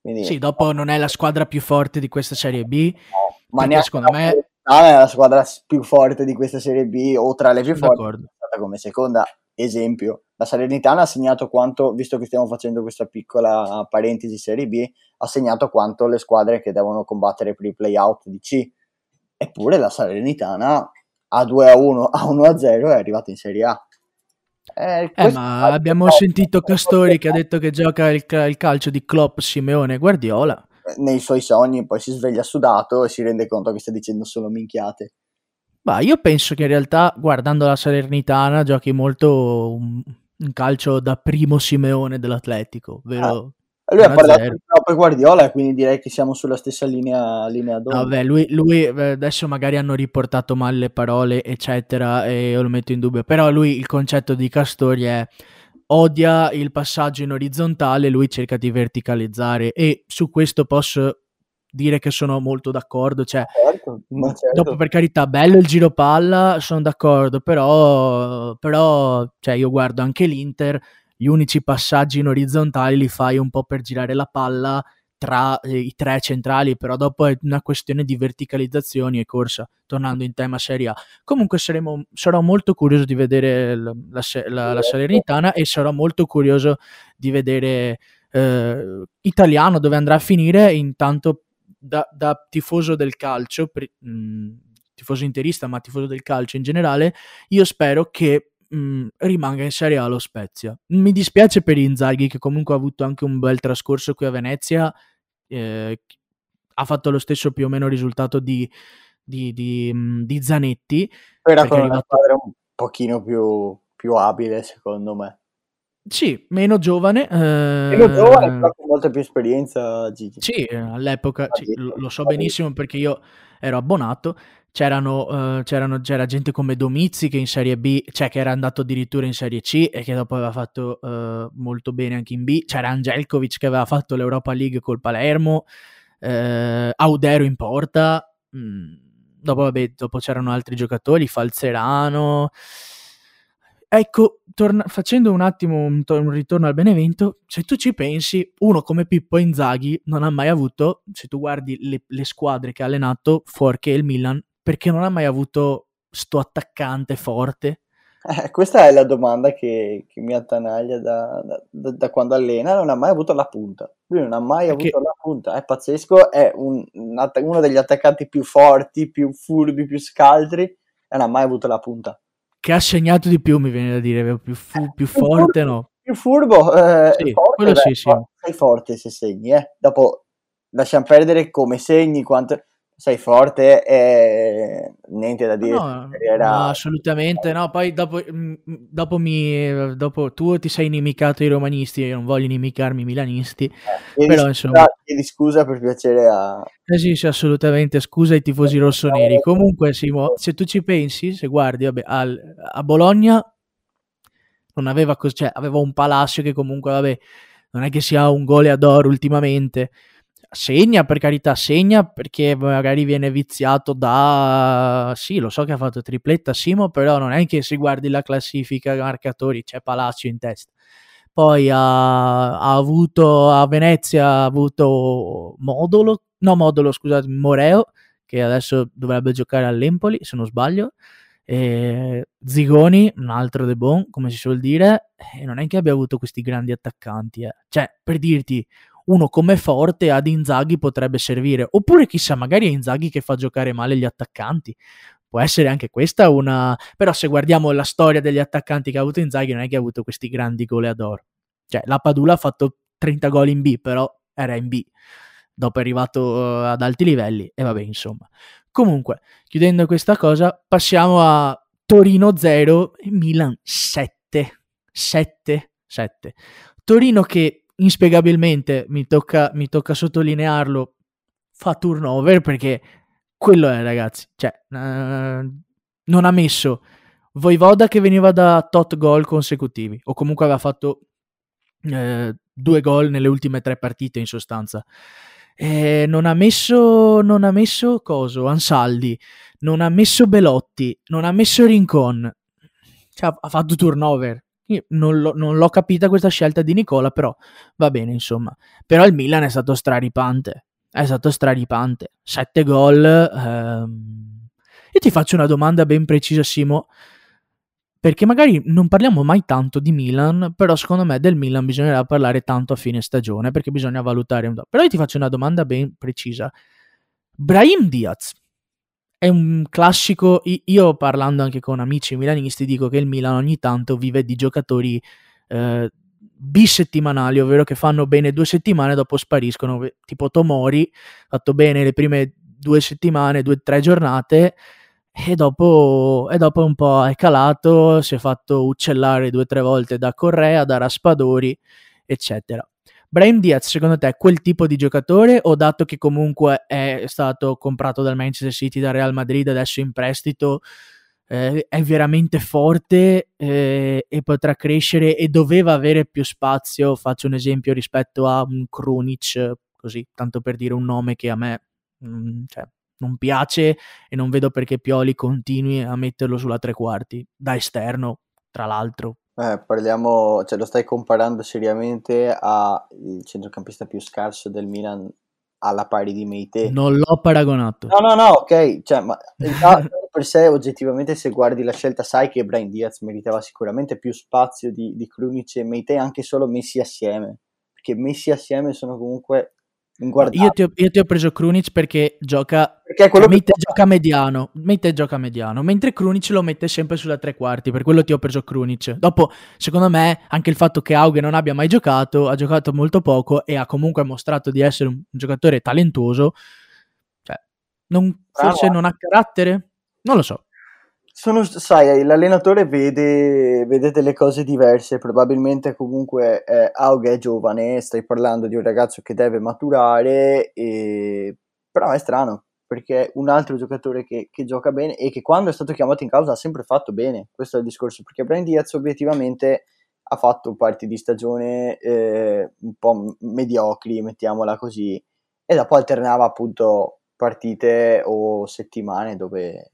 Speaker 1: Quindi, sì, dopo non è la squadra più forte di questa Serie B, no, ma neanche secondo me...
Speaker 2: Non è la squadra più forte di questa Serie B o tra le più forti, come seconda esempio, la Salernitana ha segnato quanto, visto che stiamo facendo questa piccola parentesi Serie B, ha segnato quanto le squadre che devono combattere per i playout di C. Eppure la Salernitana a 2 a 1, a 1 a 0 è arrivata in Serie A.
Speaker 1: Eh, eh, ma abbiamo sentito Castori che ha detto che gioca il, il calcio di Klopp, Simeone e Guardiola.
Speaker 2: Nei suoi sogni, poi si sveglia sudato e si rende conto che sta dicendo solo minchiate.
Speaker 1: Ma io penso che in realtà, guardando la Salernitana, giochi molto un, un calcio da primo Simeone dell'Atletico, vero?
Speaker 2: Ah, lui ha parlato di Klopp Guardiola quindi direi che siamo sulla stessa linea, linea.
Speaker 1: Vabbè, lui, lui, eh, adesso magari hanno riportato male le parole, eccetera, e io lo metto in dubbio, però lui il concetto di Castori è odia il passaggio in orizzontale, lui cerca di verticalizzare e su questo posso dire che sono molto d'accordo. Cioè, certo, certo. Dopo, per carità, bello il giro palla, sono d'accordo, però, però cioè, io guardo anche l'Inter, gli unici passaggi in orizzontali li fai un po' per girare la palla tra eh, i tre centrali, però dopo è una questione di verticalizzazioni e corsa, tornando in tema Serie A. Comunque saremo, sarò molto curioso di vedere la, la, la, Salernitana e sarò molto curioso di vedere eh, Italiano dove andrà a finire, intanto da, da tifoso del calcio, per, mh, mm, tifoso interista, ma tifoso del calcio in generale, io spero che mm, rimanga in Serie A lo Spezia. Mi dispiace per Inzaghi, che comunque ha avuto anche un bel trascorso qui a Venezia, eh, ha fatto lo stesso più o meno risultato di, di, di, di Zanetti.
Speaker 2: Era con una squadra un pochino più, più abile, secondo me.
Speaker 1: Sì, meno giovane. Eh...
Speaker 2: Meno giovane, però con molta più esperienza, Gigi.
Speaker 1: Sì, all'epoca sì, lo so benissimo perché io ero abbonato. C'erano, uh, c'erano, c'era gente come Domizzi che in Serie B, cioè che era andato addirittura in Serie C e che dopo aveva fatto uh, molto bene anche in B. C'era Angelkovic che aveva fatto l'Europa League col Palermo, uh, Audero in porta. Mm, dopo, vabbè, dopo c'erano altri giocatori, Falzerano. Ecco, torna- facendo un attimo un, to- un, ritorno al Benevento, se tu ci pensi, uno come Pippo Inzaghi non ha mai avuto, se tu guardi le, le squadre che ha allenato, fuorché il Milan, perché non ha mai avuto sto attaccante forte?
Speaker 2: Eh, questa è la domanda che, che mi attanaglia da, da, da, quando allena, non ha mai avuto la punta. Lui non ha mai perché... avuto la punta, è pazzesco, è un, un, uno degli attaccanti più forti, più furbi, più scaltri, e non ha mai avuto la punta
Speaker 1: che ha segnato di più, mi viene da dire, più, fu- più forte no?
Speaker 2: Più furbo, eh,
Speaker 1: sì, forte, quello beh, sì, sì.
Speaker 2: sei forte se segni, eh. Dopo lasciamo perdere come segni, quanto sei forte e niente da dire.
Speaker 1: No, era... no assolutamente no. Poi dopo, mm, dopo, mi, dopo tu ti sei inimicato i romanisti, io non voglio inimicarmi i milanisti. Eh, però insomma...
Speaker 2: Chiedi scusa per piacere a...
Speaker 1: Eh sì, sì, assolutamente, scusa ai tifosi rossoneri. Comunque Simo, se tu ci pensi, se guardi vabbè, al, a Bologna non aveva, cioè, aveva un Palacio che comunque, vabbè, non è che sia un goleador ultimamente, segna per carità, segna perché magari viene viziato da sì, lo so che ha fatto tripletta Simo, però non è che se guardi la classifica marcatori c'è Palacio in testa. Poi ha, ha avuto a Venezia ha avuto Modolo, no Modolo, scusate, Moreo che adesso dovrebbe giocare all'Empoli, se non sbaglio. E Zigoni, un altro De Bon, come si suol dire, e non è che abbia avuto questi grandi attaccanti. Eh. Cioè, per dirti, uno come forte ad Inzaghi potrebbe servire. Oppure chissà, magari è Inzaghi che fa giocare male gli attaccanti. Può essere anche questa una... Però se guardiamo la storia degli attaccanti che ha avuto Inzaghi, non è che ha avuto questi grandi goleador. Cioè, la Padula ha fatto 30 gol in B, però era in B. Dopo è arrivato ad alti livelli e vabbè, insomma. Comunque, chiudendo questa cosa, passiamo a Torino 0 e Milan 7. 7. 7. Torino che inspiegabilmente, mi tocca, mi tocca sottolinearlo, fa turnover perché quello è ragazzi, cioè uh, non ha messo Voivoda che veniva da tot gol consecutivi o comunque aveva fatto uh, due gol nelle ultime tre partite in sostanza. Eh, non ha messo non ha messo coso Ansaldi non ha messo Belotti non ha messo Rincon cioè, ha fatto turnover non, l'ho, non l'ho capita questa scelta di Nicola, però va bene, insomma. Però il Milan è stato straripante. È stato straripante. Sette gol. Ehm... Io ti faccio una domanda ben precisa, Simo. perché magari non parliamo mai tanto di Milan, però secondo me del Milan bisognerà parlare tanto a fine stagione, perché bisogna valutare un... Però io ti faccio una domanda ben precisa. Brahim Diaz è un classico, io parlando anche con amici milanisti dico che il Milan ogni tanto vive di giocatori eh, bisettimanali, ovvero che fanno bene due settimane e dopo spariscono, tipo Tomori, fatto bene le prime due settimane, due o tre giornate e dopo, e dopo un po' è calato, si è fatto uccellare due o tre volte da Correa, da Raspadori, eccetera. Brahim Diaz, secondo te, è quel tipo di giocatore o dato che comunque è stato comprato dal Manchester City, dal Real Madrid, adesso in prestito, eh, è veramente forte eh, e potrà crescere e doveva avere più spazio, faccio un esempio rispetto a un Krunic, così, tanto per dire un nome che a me mh, mm, cioè, non piace e non vedo perché Pioli continui a metterlo sulla tre quarti, da esterno, tra l'altro.
Speaker 2: Eh, parliamo, cioè lo stai comparando seriamente al centrocampista più scarso del Milan alla pari di Meite.
Speaker 1: Non l'ho paragonato.
Speaker 2: No, no, no, ok, cioè, ma per sé oggettivamente se guardi la scelta sai che Brian Diaz meritava sicuramente più spazio di, di Krunic e Meite anche solo messi assieme, perché messi assieme sono comunque
Speaker 1: io ti, ho, io ti, ho, preso Krunic perché gioca perché quello cioè, mette, gioca mediano mette gioca mediano mentre Krunic lo mette sempre sulla tre quarti per quello ti ho preso Krunic. Dopo secondo me anche il fatto che Auge non abbia mai giocato ha giocato molto poco e ha comunque mostrato di essere un, un giocatore talentuoso cioè, non, forse non ha carattere? Non lo so
Speaker 2: sono, sai, l'allenatore vede, vede, delle cose diverse, probabilmente comunque eh, Aug è giovane, stai parlando di un ragazzo che deve maturare, e... però è strano, perché un altro giocatore che, che, gioca bene e che quando è stato chiamato in causa ha sempre fatto bene, questo è il discorso, perché Brian Diaz obiettivamente ha fatto parti di stagione eh, un po' mediocri, mettiamola così, e dopo alternava appunto partite o settimane dove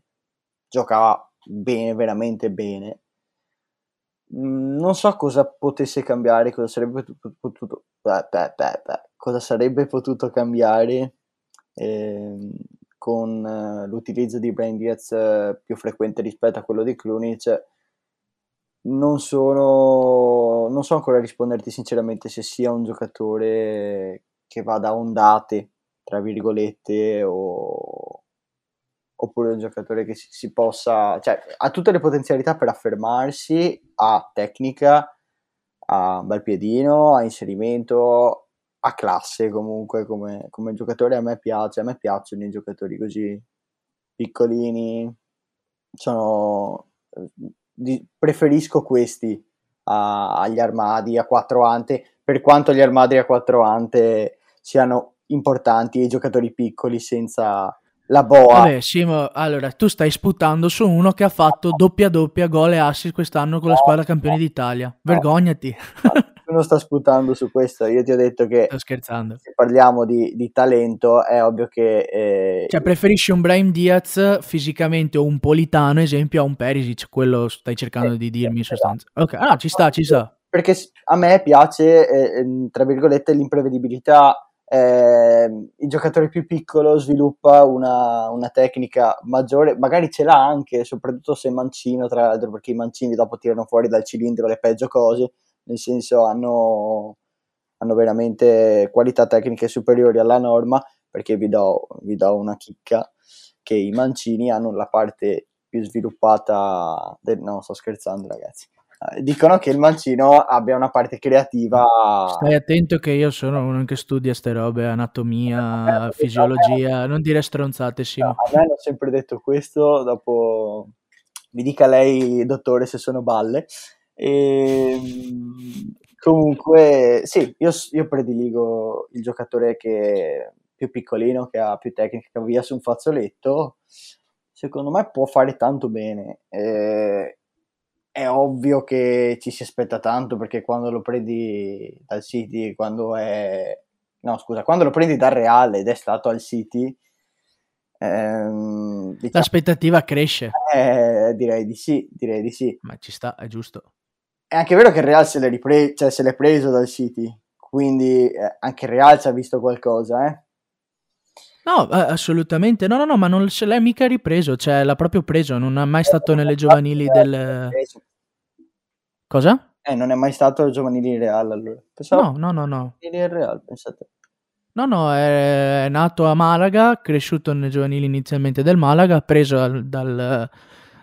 Speaker 2: giocava bene, veramente bene. Mm, non so cosa potesse cambiare, cosa sarebbe potuto, cosa sarebbe potuto cambiare eh, con l'utilizzo di Brain Diaz eh, più frequente rispetto a quello di Krunic. Non sono, non so ancora risponderti sinceramente se sia un giocatore che vada a ondate, tra virgolette, o, oppure un giocatore che si, si, possa, cioè ha tutte le potenzialità per affermarsi, ha tecnica, ha un bel piedino, ha inserimento, ha classe comunque come, come giocatore, a me piace, a me piacciono i giocatori così piccolini, sono, di, preferisco questi a, agli armadi a quattro ante, per quanto gli armadi a quattro ante siano importanti e i giocatori piccoli senza la boa.
Speaker 1: Vabbè, Simo, allora tu stai sputando su uno che ha fatto doppia doppia gol e assist quest'anno con la squadra campione d'Italia. Vergognati.
Speaker 2: non sta sputando su questo, io ti ho detto che
Speaker 1: Sto scherzando.
Speaker 2: se parliamo di, di talento è ovvio che... Eh...
Speaker 1: Cioè preferisci un Brahim Diaz fisicamente o un Politano esempio a un Perisic, quello stai cercando eh, di dirmi in sostanza. Ok, ah, ci sta, ci sta.
Speaker 2: Perché a me piace, eh, ehm, tra virgolette, l'imprevedibilità eh, il giocatore più piccolo sviluppa una, una, tecnica maggiore, magari ce l'ha anche, soprattutto se mancino, tra l'altro perché i mancini dopo tirano fuori dal cilindro le peggio cose, nel senso hanno, hanno veramente qualità tecniche superiori alla norma, perché vi do, vi do una chicca, che i mancini hanno la parte più sviluppata, del... no sto scherzando ragazzi, dicono che il mancino abbia una parte creativa.
Speaker 1: Stai attento che io sono uno che studia ste robe, anatomia, eh, fisiologia, non dire stronzate, sì.
Speaker 2: No, a me hanno sempre detto questo, dopo mi dica lei, dottore, se sono balle. E, ehm, comunque, sì, io, io prediligo il giocatore che più piccolino, che ha più tecnica, che via su un fazzoletto. Secondo me può fare tanto bene. Eh, è ovvio che ci si aspetta tanto perché quando lo prendi dal City, quando è... No, scusa, quando lo prendi dal Reale ed è stato al City...
Speaker 1: Ehm, diciamo, L'aspettativa cresce.
Speaker 2: Eh, direi di sì, direi di sì.
Speaker 1: Ma ci sta, è giusto.
Speaker 2: È anche vero che il Real se l'è, ripre- cioè, se l'è preso dal City, quindi eh, anche il Real ci ha visto qualcosa, eh?
Speaker 1: No, assolutamente. No, no, no, ma non se l'è mica ripreso, cioè l'ha proprio preso, non ha mai stato nelle giovanili del... Cosa?
Speaker 2: Eh, non è mai stato giovanile in Real allora. Pensavo
Speaker 1: No, no, no, no.
Speaker 2: Real, pensate.
Speaker 1: No, no, è, è nato a Malaga, cresciuto nel giovanile inizialmente del Malaga, preso al- dal,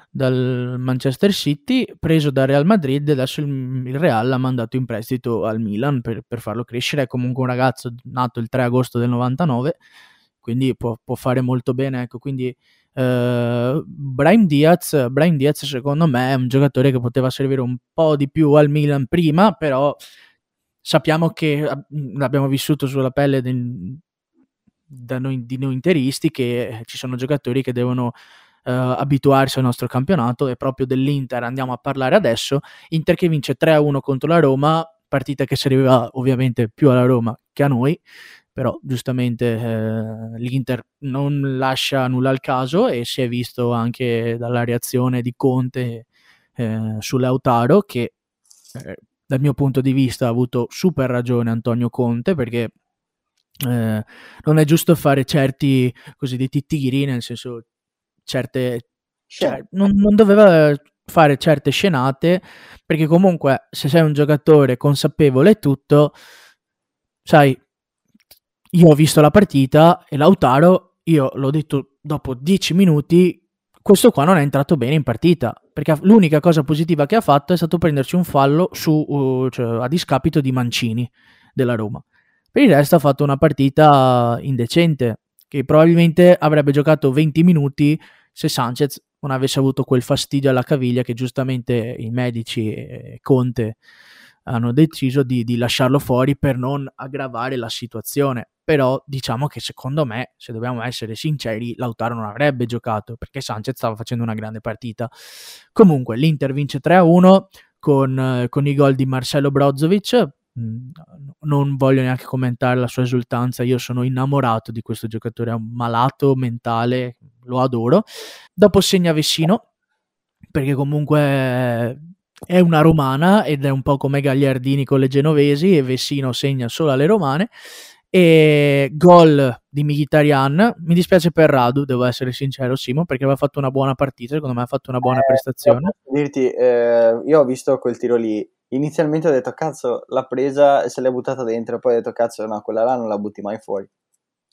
Speaker 1: dal Manchester City, preso dal Real Madrid e adesso il, il Real l'ha mandato in prestito al Milan per, per farlo crescere. È comunque un ragazzo nato il 3 agosto del 99, quindi può, può fare molto bene. Ecco, quindi eh, Brahim Diaz, Brahim Diaz secondo me è un giocatore che poteva servire un po' di più al Milan prima, però sappiamo che ab- l'abbiamo vissuto sulla pelle del- noi, di noi interisti che ci sono giocatori che devono eh, abituarsi al nostro campionato e proprio dell'Inter andiamo a parlare adesso Inter che vince 3-1 contro la Roma partita che serviva ovviamente più alla Roma che a noi però giustamente eh, l'Inter non lascia nulla al caso e si è visto anche dalla reazione di Conte eh, su Lautaro che eh, dal mio punto di vista ha avuto super ragione Antonio Conte perché eh, non è giusto fare certi cosiddetti tiri, nel senso certe cioè,
Speaker 2: Cioè,
Speaker 1: non, non doveva fare certe scenate perché comunque se sei un giocatore consapevole e tutto sai io ho visto la partita e Lautaro io l'ho detto dopo 10 minuti questo qua non è entrato bene in partita perché l'unica cosa positiva che ha fatto è stato prendersi un fallo su, uh, cioè, a discapito di Mancini della Roma. Per il resto ha fatto una partita indecente che probabilmente avrebbe giocato 20 minuti se Sanchez non avesse avuto quel fastidio alla caviglia che giustamente i medici e Conte hanno deciso di, di lasciarlo fuori per non aggravare la situazione. Però diciamo che secondo me, se dobbiamo essere sinceri, Lautaro non avrebbe giocato perché Sanchez stava facendo una grande partita. Comunque l'Inter vince 3-1 con, con i gol di Marcelo Brozovic. Mm, Non voglio neanche commentare la sua esultanza, io sono innamorato di questo giocatore, è un malato mentale, lo adoro. Dopo segna Vessino, perché comunque è una romana ed è un po' come Gagliardini con le genovesi e Vessino segna solo alle romane. E gol di Mkhitaryan. Mi dispiace per Radu, devo essere sincero, Simo, perché aveva fatto una buona partita. Secondo me ha fatto una buona
Speaker 2: Eh,
Speaker 1: prestazione.
Speaker 2: dirti, eh, io ho visto quel tiro lì. Inizialmente ho detto, cazzo, l'ha presa e se l'è buttata dentro. Poi ho detto, cazzo, no, quella là non la butti mai fuori.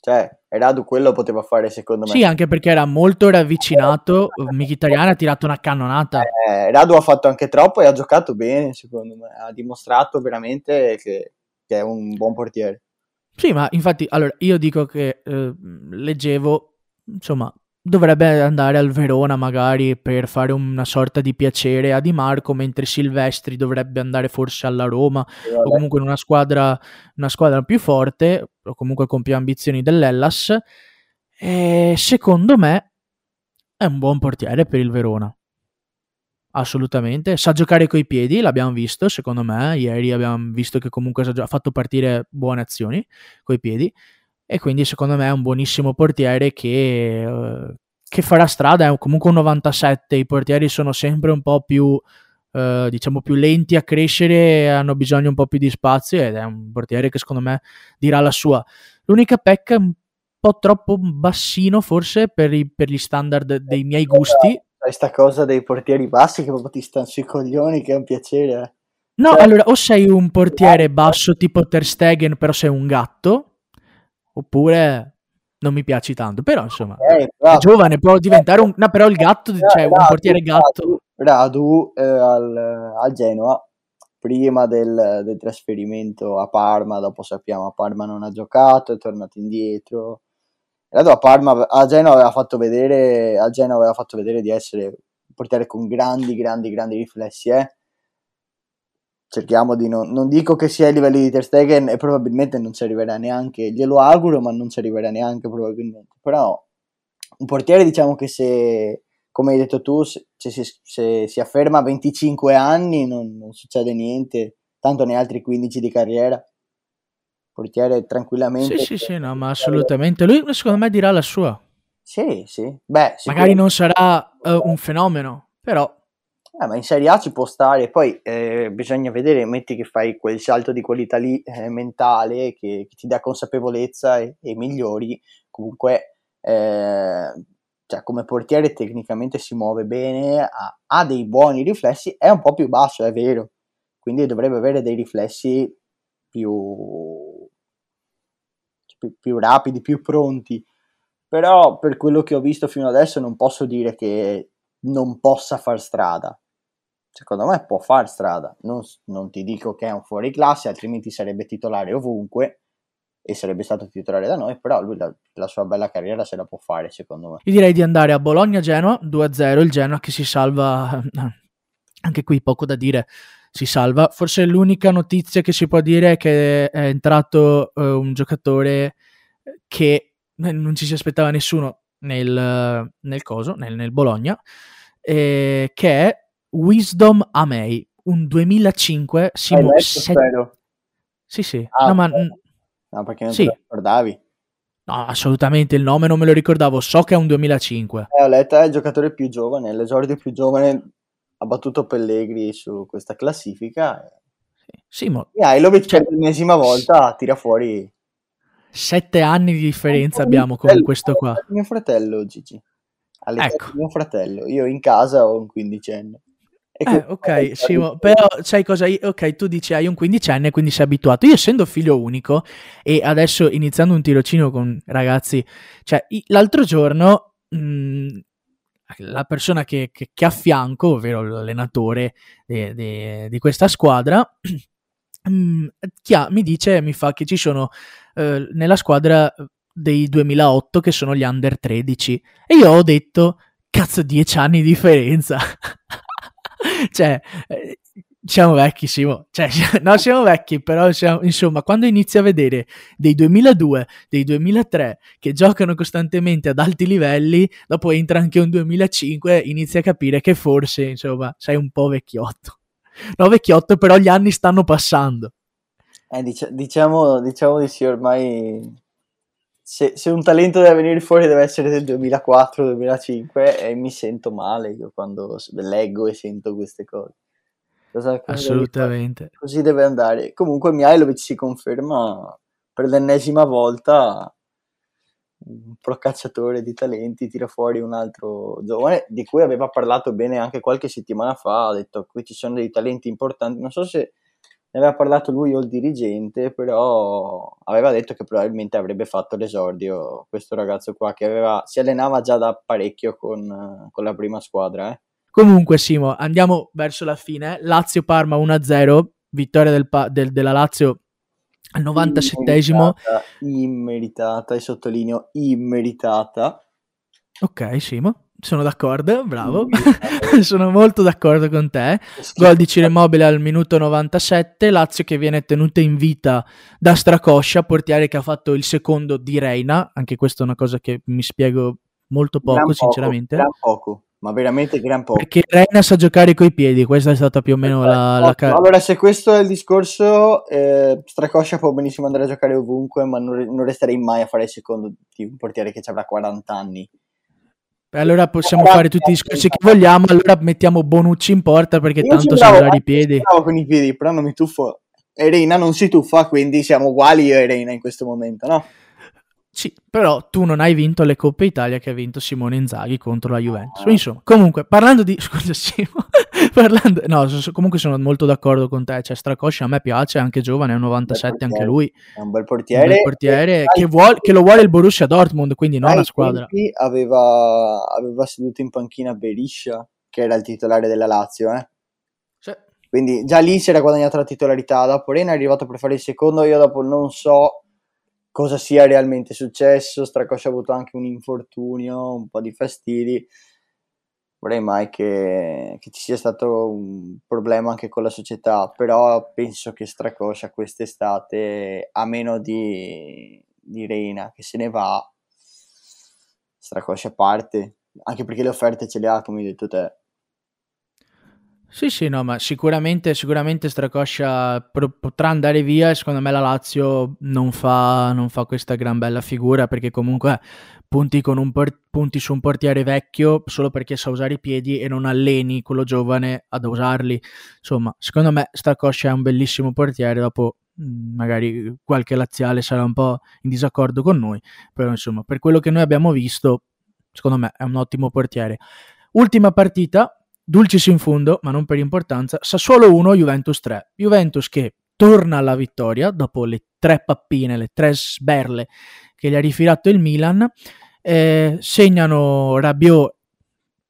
Speaker 2: Cioè, Radu quello poteva fare secondo me.
Speaker 1: Sì, anche perché era molto ravvicinato. Mkhitaryan ha tirato una cannonata.
Speaker 2: Eh, Radu ha fatto anche troppo e ha giocato bene, secondo me. Ha dimostrato veramente che, che è un buon portiere.
Speaker 1: Sì, ma infatti, allora, io dico che eh, leggevo, insomma, dovrebbe andare al Verona magari per fare una sorta di piacere a Di Marco, mentre Silvestri dovrebbe andare forse alla Roma
Speaker 2: E
Speaker 1: o comunque in una squadra, una squadra più forte o comunque con più ambizioni dell'Ellas. E secondo me è un buon portiere per il Verona. Assolutamente, sa giocare coi piedi, l'abbiamo visto, secondo me, ieri abbiamo visto che comunque ha fatto partire buone azioni coi piedi e quindi secondo me è un buonissimo portiere che, eh, che farà strada, è comunque un 97, i portieri sono sempre un po' più, eh, diciamo, più lenti a crescere, hanno bisogno un po' più di spazio ed è un portiere che secondo me dirà la sua. L'unica pecca è un po' troppo bassino forse per, i- per gli standard dei miei gusti,
Speaker 2: Sai sta cosa dei portieri bassi che proprio ti stanno sui coglioni, che è un piacere. eh.
Speaker 1: No,
Speaker 2: Cioè-
Speaker 1: allora o sei un portiere basso tipo Ter Stegen, però sei un gatto, oppure non mi piaci tanto. Però insomma,
Speaker 2: Eh,
Speaker 1: è
Speaker 2: però-
Speaker 1: giovane, può diventare un... No, però il gatto, cioè un
Speaker 2: Radu-
Speaker 1: portiere gatto...
Speaker 2: Radu, Radu, eh, al, al Genoa, prima del, del trasferimento a Parma, dopo sappiamo a Parma non ha giocato, è tornato indietro. Radu a Parma, a Genoa aveva fatto vedere, a Genoa aveva fatto vedere di essere un portiere con grandi, grandi, grandi riflessi, eh. Cerchiamo di non, non dico che sia ai livelli di Ter Stegen e probabilmente non ci arriverà neanche, glielo auguro, ma non ci arriverà neanche probabilmente. Però un portiere diciamo che se, come hai detto tu, se, se si- se si afferma a 25 anni non, non succede niente, tanto ne altri 15 di carriera. Portiere tranquillamente.
Speaker 1: Sì, sì, sì, no, ma assolutamente. Lui secondo me dirà la sua.
Speaker 2: Sì, sì. Beh,
Speaker 1: Magari non sarà eh, un fenomeno, però...
Speaker 2: Eh, ma in Serie A ci può stare, poi eh, bisogna vedere, metti che fai quel salto di qualità lì eh, mentale che, che ti dà consapevolezza e, e migliori, comunque eh, cioè, come portiere tecnicamente si muove bene, ha, ha dei buoni riflessi, è un po' più basso, è vero, quindi dovrebbe avere dei riflessi più, più, più rapidi, più pronti. Però per quello che ho visto fino adesso non posso dire che non possa far strada. Secondo me può far strada. Non, non ti dico che è un fuori classe, altrimenti sarebbe titolare ovunque e sarebbe stato titolare da noi, però lui la, la, sua bella carriera se la può fare, secondo me.
Speaker 1: Io direi di andare a Bologna-Genoa 2-0, il Genoa che si salva, anche qui poco da dire, si salva. Forse l'unica notizia che si può dire è che è entrato uh, un giocatore che non ci si aspettava nessuno nel, nel coso, nel, nel Bologna, eh, che è Wisdom Amei, un 2005,
Speaker 2: Simo, set...
Speaker 1: Sì, sì. Ah, no, ma
Speaker 2: No, perché non sì. te lo ricordavi?
Speaker 1: No, assolutamente il nome non me lo ricordavo, so che è un 2005.
Speaker 2: Eh, ho letto è il giocatore più giovane, l'esordio più giovane ha battuto Pellegrini su questa classifica.
Speaker 1: Sì, ma...
Speaker 2: Mihailovic cioè... per l'ennesima volta tira fuori...
Speaker 1: Sette anni di differenza abbiamo con questo qua.
Speaker 2: Mio fratello, Gigi. All'età ecco. mio fratello. Io in casa ho un quindicenne.
Speaker 1: Eh, ok, sì, però sai cosa? Ok, tu dici hai un quindicenne, quindi sei abituato. Io essendo figlio unico e adesso iniziando un tirocino con ragazzi, cioè l'altro giorno mh, mm, la persona che, che, che affianco, ovvero l'allenatore de, de, di questa squadra, mh, mm, mi dice, mi fa che ci sono eh, nella squadra dei 2008 che sono gli under 13 e io ho detto, cazzo, 10 anni di differenza. cioè, eh, siamo vecchi, Simo. Cioè, no, siamo vecchi, però siamo, insomma, quando inizi a vedere dei 2002, dei 2003 che giocano costantemente ad alti livelli, dopo entra anche un 2005, inizi a capire che forse, insomma, sei un po' vecchiotto. No, vecchiotto, però gli anni stanno passando.
Speaker 2: Eh, dic- diciamo, diciamo di sì, ormai se, se, un talento deve venire fuori deve essere del 2004-2005 e mi sento male io quando leggo e sento queste cose.
Speaker 1: Cosa, Assolutamente.
Speaker 2: Deve così deve andare. Comunque Mihailovic si conferma per l'ennesima volta un procacciatore di talenti, tira fuori un altro giovane di cui aveva parlato bene anche qualche settimana fa, ha detto qui ci sono dei talenti importanti, non so se ne aveva parlato lui o il dirigente, però aveva detto che probabilmente avrebbe fatto l'esordio questo ragazzo qua che aveva, si allenava già da parecchio con, con la prima squadra. Eh.
Speaker 1: Comunque Simo, andiamo verso la fine. Lazio-Parma 1-0, vittoria del, del, della Lazio al 97esimo.
Speaker 2: Immeritata, immeritata, e sottolineo immeritata.
Speaker 1: Ok, Simo sono d'accordo, bravo. sono molto d'accordo con te. Gol di Ciro Immobile al minuto 97, Lazio che viene tenuta in vita da Stracoscia, portiere che ha fatto il secondo di Reina, anche questa è una cosa che mi spiego molto poco, gran sinceramente.
Speaker 2: Poco, gran poco, ma veramente gran poco.
Speaker 1: Perché Reina sa giocare coi piedi, questa è stata più o meno la, la...
Speaker 2: Allora, se questo è il discorso, eh, Stracoscia può benissimo andare a giocare ovunque, ma non, non resterei mai a fare il secondo di un portiere che avrà 40 anni.
Speaker 1: Allora possiamo fare tutti i discorsi che vogliamo. Allora mettiamo Bonucci in porta perché Io tanto sa usare i piedi.
Speaker 2: Bravo con i piedi, però non mi tuffo. Reina non si tuffa, quindi siamo uguali io e Reina in questo momento, no?
Speaker 1: Sì, però tu non hai vinto le Coppe Italia che ha vinto Simone Inzaghi contro la Juventus. Insomma, comunque, parlando di... Scusa, Simone. parlando... No, comunque sono molto d'accordo con te. Cioè, Stracoscia a me piace, anche giovane, è un 97 anche lui.
Speaker 2: È un bel portiere. Un
Speaker 1: bel portiere che, vuole, che, lo vuole il Borussia Dortmund, quindi non la squadra.
Speaker 2: Aveva, aveva seduto in panchina Beriscia, che era il titolare della Lazio, eh? Sì. Quindi già lì si era guadagnato la titolarità. Dopo Rena è arrivato per fare il secondo. Io dopo non so cosa sia realmente successo. Stracoscia ha avuto anche un infortunio, un po' di fastidi. Vorrei mai che, che, ci sia stato un problema anche con la società, però penso che Stracoscia quest'estate, a meno di, di Reina che se ne va, Stracoscia parte, anche perché le offerte ce le ha, come hai detto te.
Speaker 1: Sì, sì, no, ma sicuramente, sicuramente Stracoscia potrà andare via e secondo me la Lazio non fa, non fa questa gran bella figura perché comunque punti, por- punti, su un portiere vecchio solo perché sa usare i piedi e non alleni quello giovane ad usarli. Insomma, secondo me Stracoscia è un bellissimo portiere, dopo mm, magari qualche laziale sarà un po' in disaccordo con noi, però insomma, per quello che noi abbiamo visto, secondo me è un ottimo portiere. Ultima partita, dulcis in fundo, ma non per importanza, Sassuolo 1, Juventus 3. Juventus che torna alla vittoria dopo le tre pappine, le tre sberle che gli ha rifilato il Milan. Eh, segnano Rabiot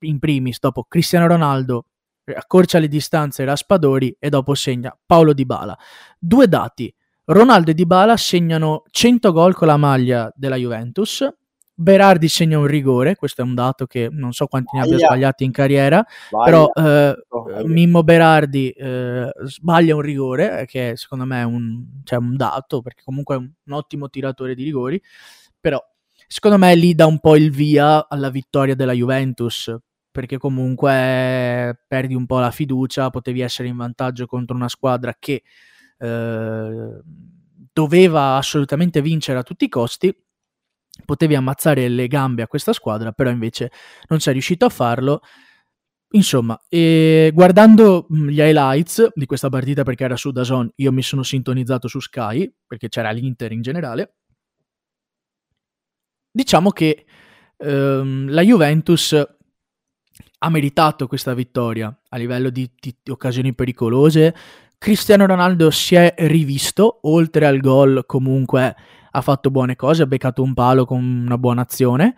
Speaker 1: in primis, dopo Cristiano Ronaldo accorcia le distanze Raspadori e dopo segna Paolo Di Bala. Due dati. Ronaldo e Di Bala segnano 100 gol con la maglia della Juventus. Berardi segna un rigore, questo è un dato che non so quanti ne abbia sbagliati in carriera, Vai. però eh, Mimmo Berardi eh, sbaglia un rigore, eh, che secondo me è un, cioè un dato, perché comunque è un, un ottimo tiratore di rigori, però secondo me lì dà un po' il via alla vittoria della Juventus, perché comunque perdi un po' la fiducia, potevi essere in vantaggio contro una squadra che eh, doveva assolutamente vincere a tutti i costi, potevi ammazzare le gambe a questa squadra, però invece non sei riuscito a farlo. Insomma, guardando mm, gli highlights di questa partita perché era su Dazon, io mi sono sintonizzato su Sky perché c'era l'Inter in generale. Diciamo che ehm, la Juventus ha meritato questa vittoria a livello di, di, occasioni pericolose. Cristiano Ronaldo si è rivisto, oltre al gol comunque ha fatto buone cose, ha beccato un palo con una buona azione.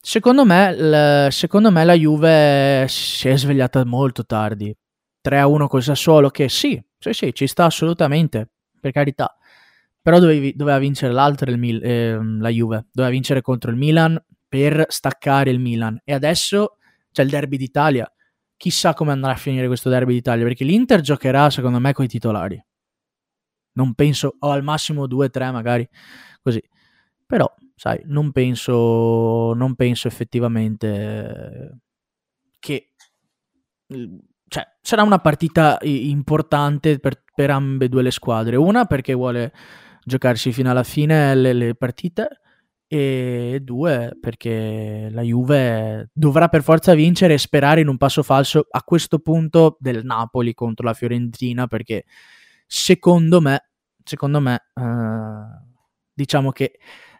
Speaker 1: Secondo me, l- secondo me la Juve si è svegliata molto tardi. 3-1 col Sassuolo che sì, sì, sì, ci sta assolutamente, per carità. Però dovevi, doveva vincere l'altro, il Mil- eh, la Juve, doveva vincere contro il Milan per staccare il Milan. E adesso c'è il derby d'Italia. Chissà come andrà a finire questo derby d'Italia, perché l'Inter giocherà secondo me con i titolari. Non penso, o al massimo 2-3 magari, così. Però, sai, non penso, non penso effettivamente che... Cioè, sarà una partita importante per, per ambedue le squadre. Una perché vuole giocarsi fino alla fine le, le partite e due perché la Juve dovrà per forza vincere e sperare in un passo falso a questo punto del Napoli contro la Fiorentina perché secondo me secondo me eh, diciamo che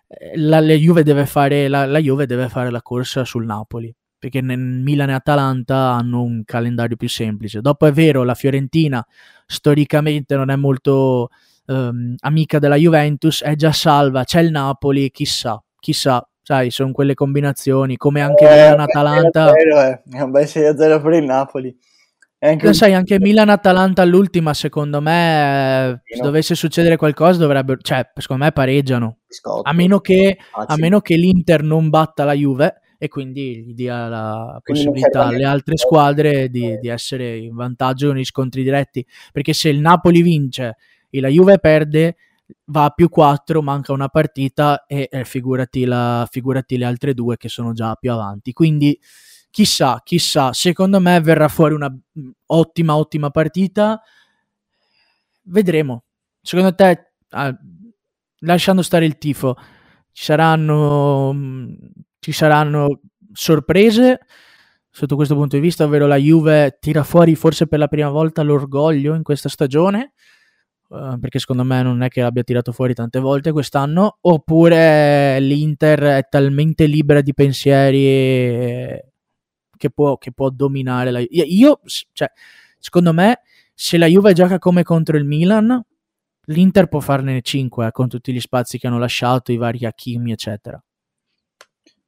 Speaker 1: eh, la, la, Juve deve fare, la, la Juve deve fare la corsa sul Napoli perché nel Milan e Atalanta hanno un calendario più semplice dopo è vero la Fiorentina storicamente non è molto um, amica della Juventus, è già salva, c'è il Napoli, chissà, chissà, sai, sono quelle combinazioni, come anche eh, Milan-Atalanta.
Speaker 2: È, è un bel 6-0 per il Napoli.
Speaker 1: Anche... Sai, anche Milan-Atalanta all'ultima, secondo me, se dovesse succedere qualcosa, dovrebbero, cioè, secondo me pareggiano. A meno, che, a meno che l'Inter non batta la Juve e quindi gli dia la possibilità alle altre squadre di, di, essere in vantaggio nei scontri diretti. Perché se il Napoli vince e la Juve perde, va a più 4, manca una partita e eh, figurati, la, figurati le altre due che sono già più avanti. Quindi chissà, chissà, secondo me verrà fuori una mm, ottima, ottima partita. Vedremo. Secondo te, ah, lasciando stare il tifo, ci saranno, mm, ci saranno sorprese sotto questo punto di vista, ovvero la Juve tira fuori forse per la prima volta l'orgoglio in questa stagione Uh, perché secondo me non è che l'abbia tirato fuori tante volte quest'anno, oppure l'Inter è talmente libera di pensieri che può, che può dominare la Juve. Io, cioè, secondo me, se la Juve gioca come contro il Milan, l'Inter può farne 5 eh, con tutti gli spazi che hanno lasciato, i vari Hakimi, eccetera.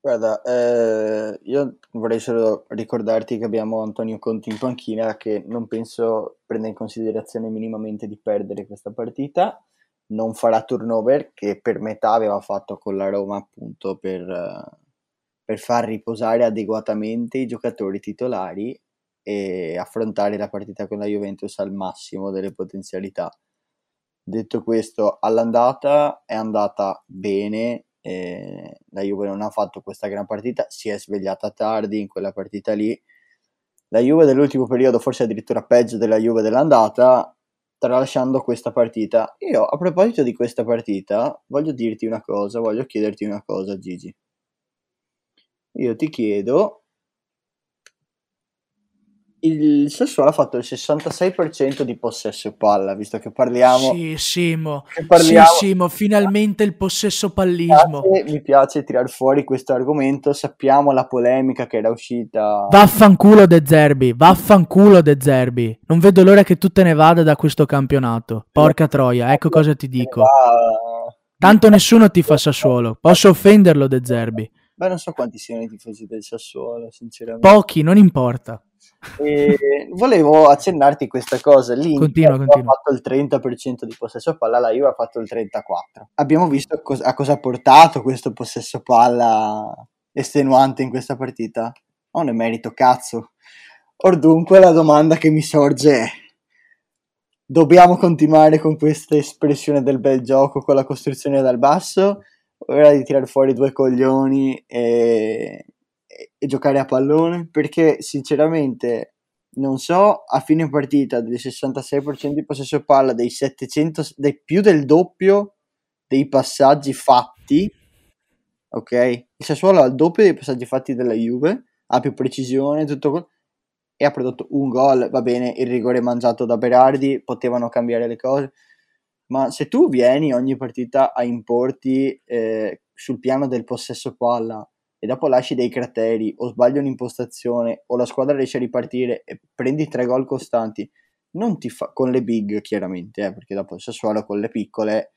Speaker 2: Guarda, eh, io vorrei solo ricordarti che abbiamo Antonio Conti in panchina che non penso prenda in considerazione minimamente di perdere questa partita. Non farà turnover che per metà aveva fatto con la Roma appunto per, per far riposare adeguatamente i giocatori titolari e affrontare la partita con la Juventus al massimo delle potenzialità. Detto questo, all'andata è andata bene, eh, la Juve non ha fatto questa gran partita, si è svegliata tardi in quella partita lì. La Juve dell'ultimo periodo, forse addirittura peggio della Juve dell'andata, tralasciando questa partita. Io, a proposito di questa partita, voglio dirti una cosa, voglio chiederti una cosa, Gigi. Io ti chiedo il Sassuolo ha fatto il 66% di possesso palla, visto che parliamo...
Speaker 1: Sì, Simo,
Speaker 2: che parliamo,
Speaker 1: sì, Simo, finalmente il possesso pallismo.
Speaker 2: Mi piace, mi piace tirar fuori questo argomento, sappiamo la polemica che era uscita...
Speaker 1: Vaffanculo De Zerbi, vaffanculo De Zerbi. Non vedo l'ora che tu te ne vada da questo campionato. Porca troia, ecco cosa ti dico. Tanto nessuno ti fa Sassuolo, posso offenderlo De Zerbi.
Speaker 2: Beh, non so quanti siano i tifosi del Sassuolo, sinceramente.
Speaker 1: Pochi, non importa.
Speaker 2: E volevo accennarti questa cosa. L'Inter
Speaker 1: continua,
Speaker 2: ha fatto il 30% di possesso palla, la Juve ha fatto il 34%. Abbiamo visto cos- a cosa ha portato questo possesso palla estenuante in questa partita. Non è merito, cazzo. Or dunque la domanda che mi sorge è: dobbiamo continuare con questa espressione del bel gioco, con la costruzione dal basso? O era di tirare fuori due coglioni e, e giocare a pallone perché sinceramente non so a fine partita del 66% di possesso palla dei 700 dei più del doppio dei passaggi fatti ok? Il Sassuolo ha il doppio dei passaggi fatti della Juve ha più precisione tutto e ha prodotto un gol va bene il rigore mangiato da Berardi potevano cambiare le cose ma se tu vieni ogni partita a importi eh, sul piano del possesso palla e dopo lasci dei crateri o sbagli un'impostazione o la squadra riesce a ripartire e prendi tre gol costanti, non ti fa con le big chiaramente, eh, perché dopo il Sassuolo con le piccole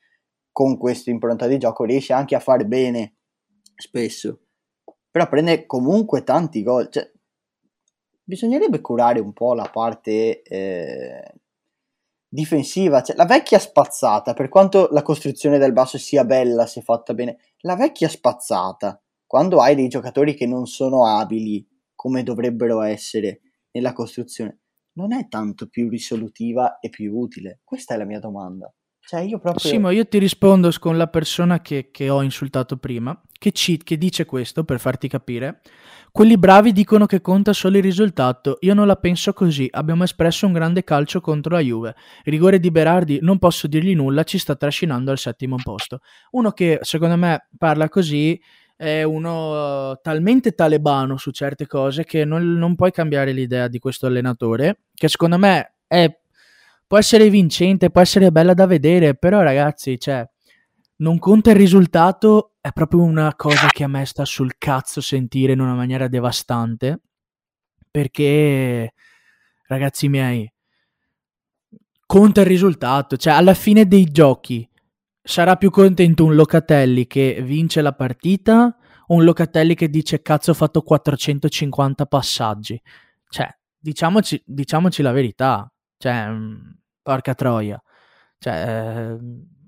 Speaker 2: con questa impronta di gioco riesce anche a fare bene spesso. Però prende comunque tanti gol, cioè bisognerebbe curare un po' la parte eh, difensiva, cioè, la vecchia spazzata, per quanto la costruzione del basso sia bella, sia fatta bene, la vecchia spazzata quando hai dei giocatori che non sono abili come dovrebbero essere nella costruzione, non è tanto più risolutiva e più utile? Questa è la mia domanda. Cioè io proprio...
Speaker 1: Sì, ma io ti rispondo con la persona che, che ho insultato prima, che, ci, che dice questo per farti capire. Quelli bravi dicono che conta solo il risultato. Io non la penso così. Abbiamo espresso un grande calcio contro la Juve. Rigore di Berardi, non posso dirgli nulla, ci sta trascinando al settimo posto. Uno che secondo me parla così è uno uh, talmente talebano su certe cose che non, non, puoi cambiare l'idea di questo allenatore, che secondo me è, può essere vincente, può essere bella da vedere, però ragazzi, cioè, non conta il risultato, è proprio una cosa che a me sta sul cazzo sentire in una maniera devastante, perché, ragazzi miei, conta il risultato, cioè alla fine dei giochi sarà più contento un Locatelli che vince la partita o un Locatelli che dice cazzo ho fatto 450 passaggi? Cioè, diciamoci, diciamoci la verità, cioè, mm, porca troia. Cioè,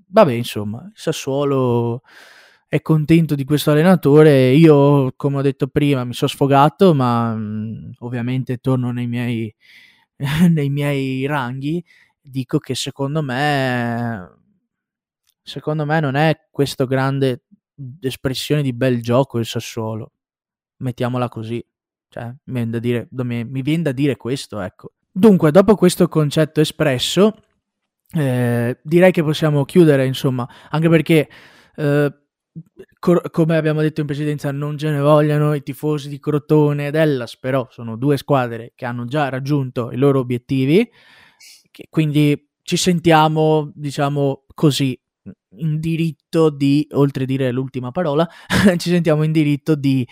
Speaker 1: vabbè, insomma, il Sassuolo è contento di questo allenatore. Io, come ho detto prima, mi sono sfogato, ma mh, mm, ovviamente torno nei miei, nei miei ranghi. Dico che secondo me secondo me non è questo grande espressione di bel gioco il Sassuolo. Mettiamola così. Cioè, mi viene da dire, mi viene da dire questo, ecco. Dunque, dopo questo concetto espresso, eh, direi che possiamo chiudere, insomma, anche perché, eh, cor- come abbiamo detto in precedenza, non ce ne vogliono i tifosi di Crotone ed Hellas, però sono due squadre che hanno già raggiunto i loro obiettivi, quindi ci sentiamo, diciamo così, in diritto di, oltre a dire l'ultima parola, ci sentiamo in diritto di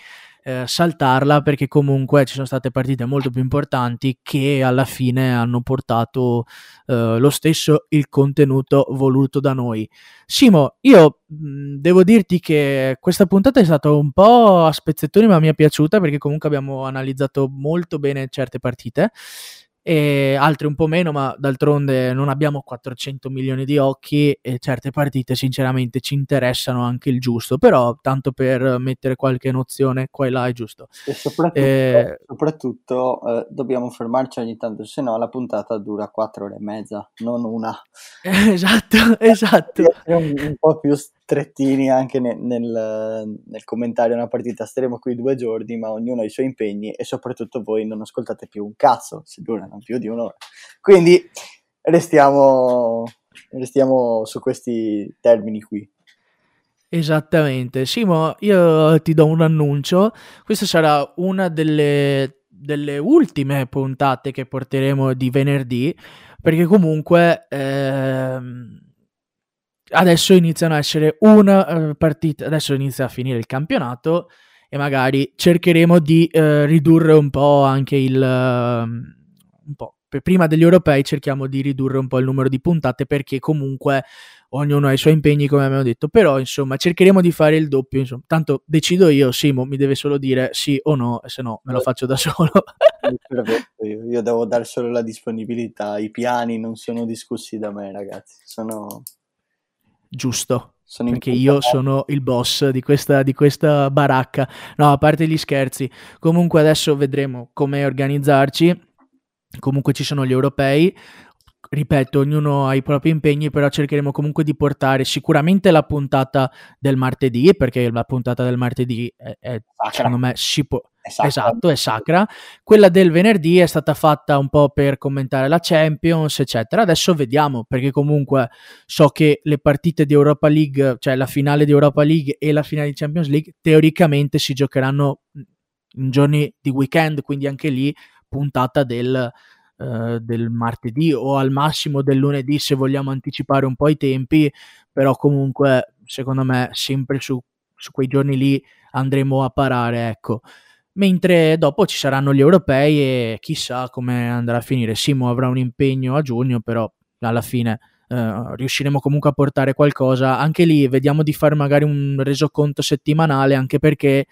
Speaker 1: eh, saltarla perché comunque ci sono state partite molto più importanti che alla fine hanno portato eh, lo stesso il contenuto voluto da noi. Simo, io mh, devo dirti che questa puntata è stata un po' a spezzettoni ma mi è piaciuta perché comunque abbiamo analizzato molto bene certe partite e altre un po' meno, ma d'altronde non abbiamo 400 milioni di occhi e certe partite sinceramente ci interessano anche il giusto, però tanto per mettere qualche nozione qua e là è giusto.
Speaker 2: E soprattutto, eh, soprattutto eh, dobbiamo fermarci ogni tanto, se no la puntata dura 4 ore e mezza, non una.
Speaker 1: esatto, esatto.
Speaker 2: Un, un po' più strettini anche nel, nel, nel commentare una partita. Staremo qui due giorni, ma ognuno ha i suoi impegni e soprattutto voi non ascoltate più un cazzo se durano più di un'ora. Quindi restiamo, restiamo su questi termini qui.
Speaker 1: Esattamente, Simo, io ti do un annuncio. Questa sarà una delle delle ultime puntate che porteremo di venerdì, perché comunque ehm, adesso iniziano a essere una uh, partita, adesso inizia a finire il campionato e magari cercheremo di uh, ridurre un po' anche il... Uh, un po'. Prima degli europei cerchiamo di ridurre un po' il numero di puntate perché comunque ognuno ha i suoi impegni come abbiamo detto, però insomma cercheremo di fare il doppio, insomma. tanto decido io, Simo mi deve solo dire sì o no, e se no me lo faccio da solo.
Speaker 2: io, io devo dare solo la disponibilità, i piani non sono discussi da me ragazzi, sono...
Speaker 1: Giusto. Sono perché io sono il boss di questa, di questa baracca. No, a parte gli scherzi. Comunque adesso vedremo come organizzarci. Comunque ci sono gli europei ripeto, ognuno ha i propri impegni, però cercheremo comunque di portare sicuramente la puntata del martedì, perché la puntata del martedì è, è secondo me si può... È esatto, è sacra. Quella del venerdì è stata fatta un po' per commentare la Champions, eccetera. Adesso vediamo, perché comunque so che le partite di Europa League, cioè la finale di Europa League e la finale di Champions League, teoricamente si giocheranno in giorni di weekend, quindi anche lì puntata del, eh, del martedì o al massimo del lunedì se vogliamo anticipare un po' i tempi, però comunque secondo me sempre su, su quei giorni lì andremo a parare, ecco. Mentre dopo ci saranno gli europei e chissà come andrà a finire. Simo avrà un impegno a giugno, però alla fine Uh, riusciremo comunque a portare qualcosa. Anche lì vediamo di fare magari un resoconto settimanale, anche perché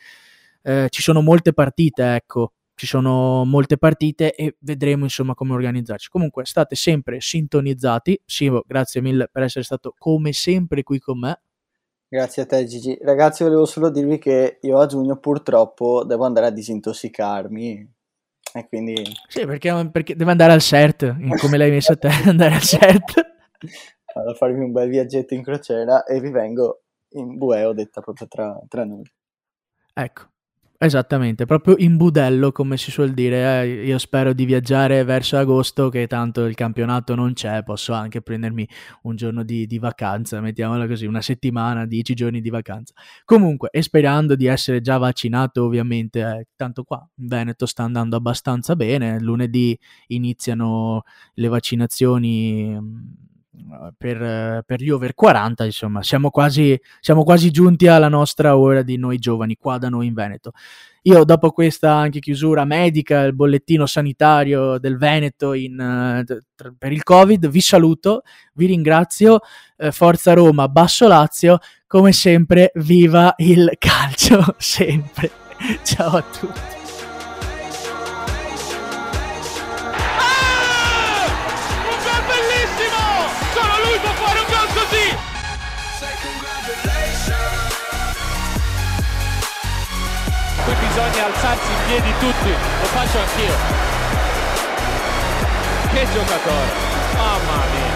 Speaker 1: uh, ci sono molte partite, ecco ci sono molte partite e vedremo insomma come organizzarci. Comunque state sempre sintonizzati. Simo, grazie mille per essere stato come sempre qui con me.
Speaker 2: Grazie a te Gigi. Ragazzi, volevo solo dirvi che io a giugno purtroppo devo andare a disintossicarmi. E quindi...
Speaker 1: Sì, perché, perché deve andare al CERT, come l'hai messo a te, andare al CERT.
Speaker 2: Vado a farmi un bel viaggetto in crociera e vi vengo in bueo, detta proprio tra, tra noi.
Speaker 1: Ecco, Esattamente, proprio in budello, come si suol dire. Eh, io spero di viaggiare verso agosto, che tanto il campionato non c'è, posso anche prendermi un giorno di, di vacanza, mettiamola così, una settimana, dieci giorni di vacanza. Comunque, e sperando di essere già vaccinato, ovviamente, eh, tanto qua in Veneto sta andando abbastanza bene. Lunedì iniziano le vaccinazioni per, per, gli over 40, insomma, siamo quasi, siamo quasi giunti alla nostra ora di noi giovani qua da noi in Veneto. Io dopo questa anche chiusura medica, il bollettino sanitario del Veneto in, uh, per il Covid, vi saluto, vi ringrazio, uh, Forza Roma, Basso Lazio, come sempre viva il calcio, sempre. Ciao a tutti.
Speaker 3: Bisogna alzarsi in piedi tutti, lo faccio anch'io. Che giocatore, mamma mia.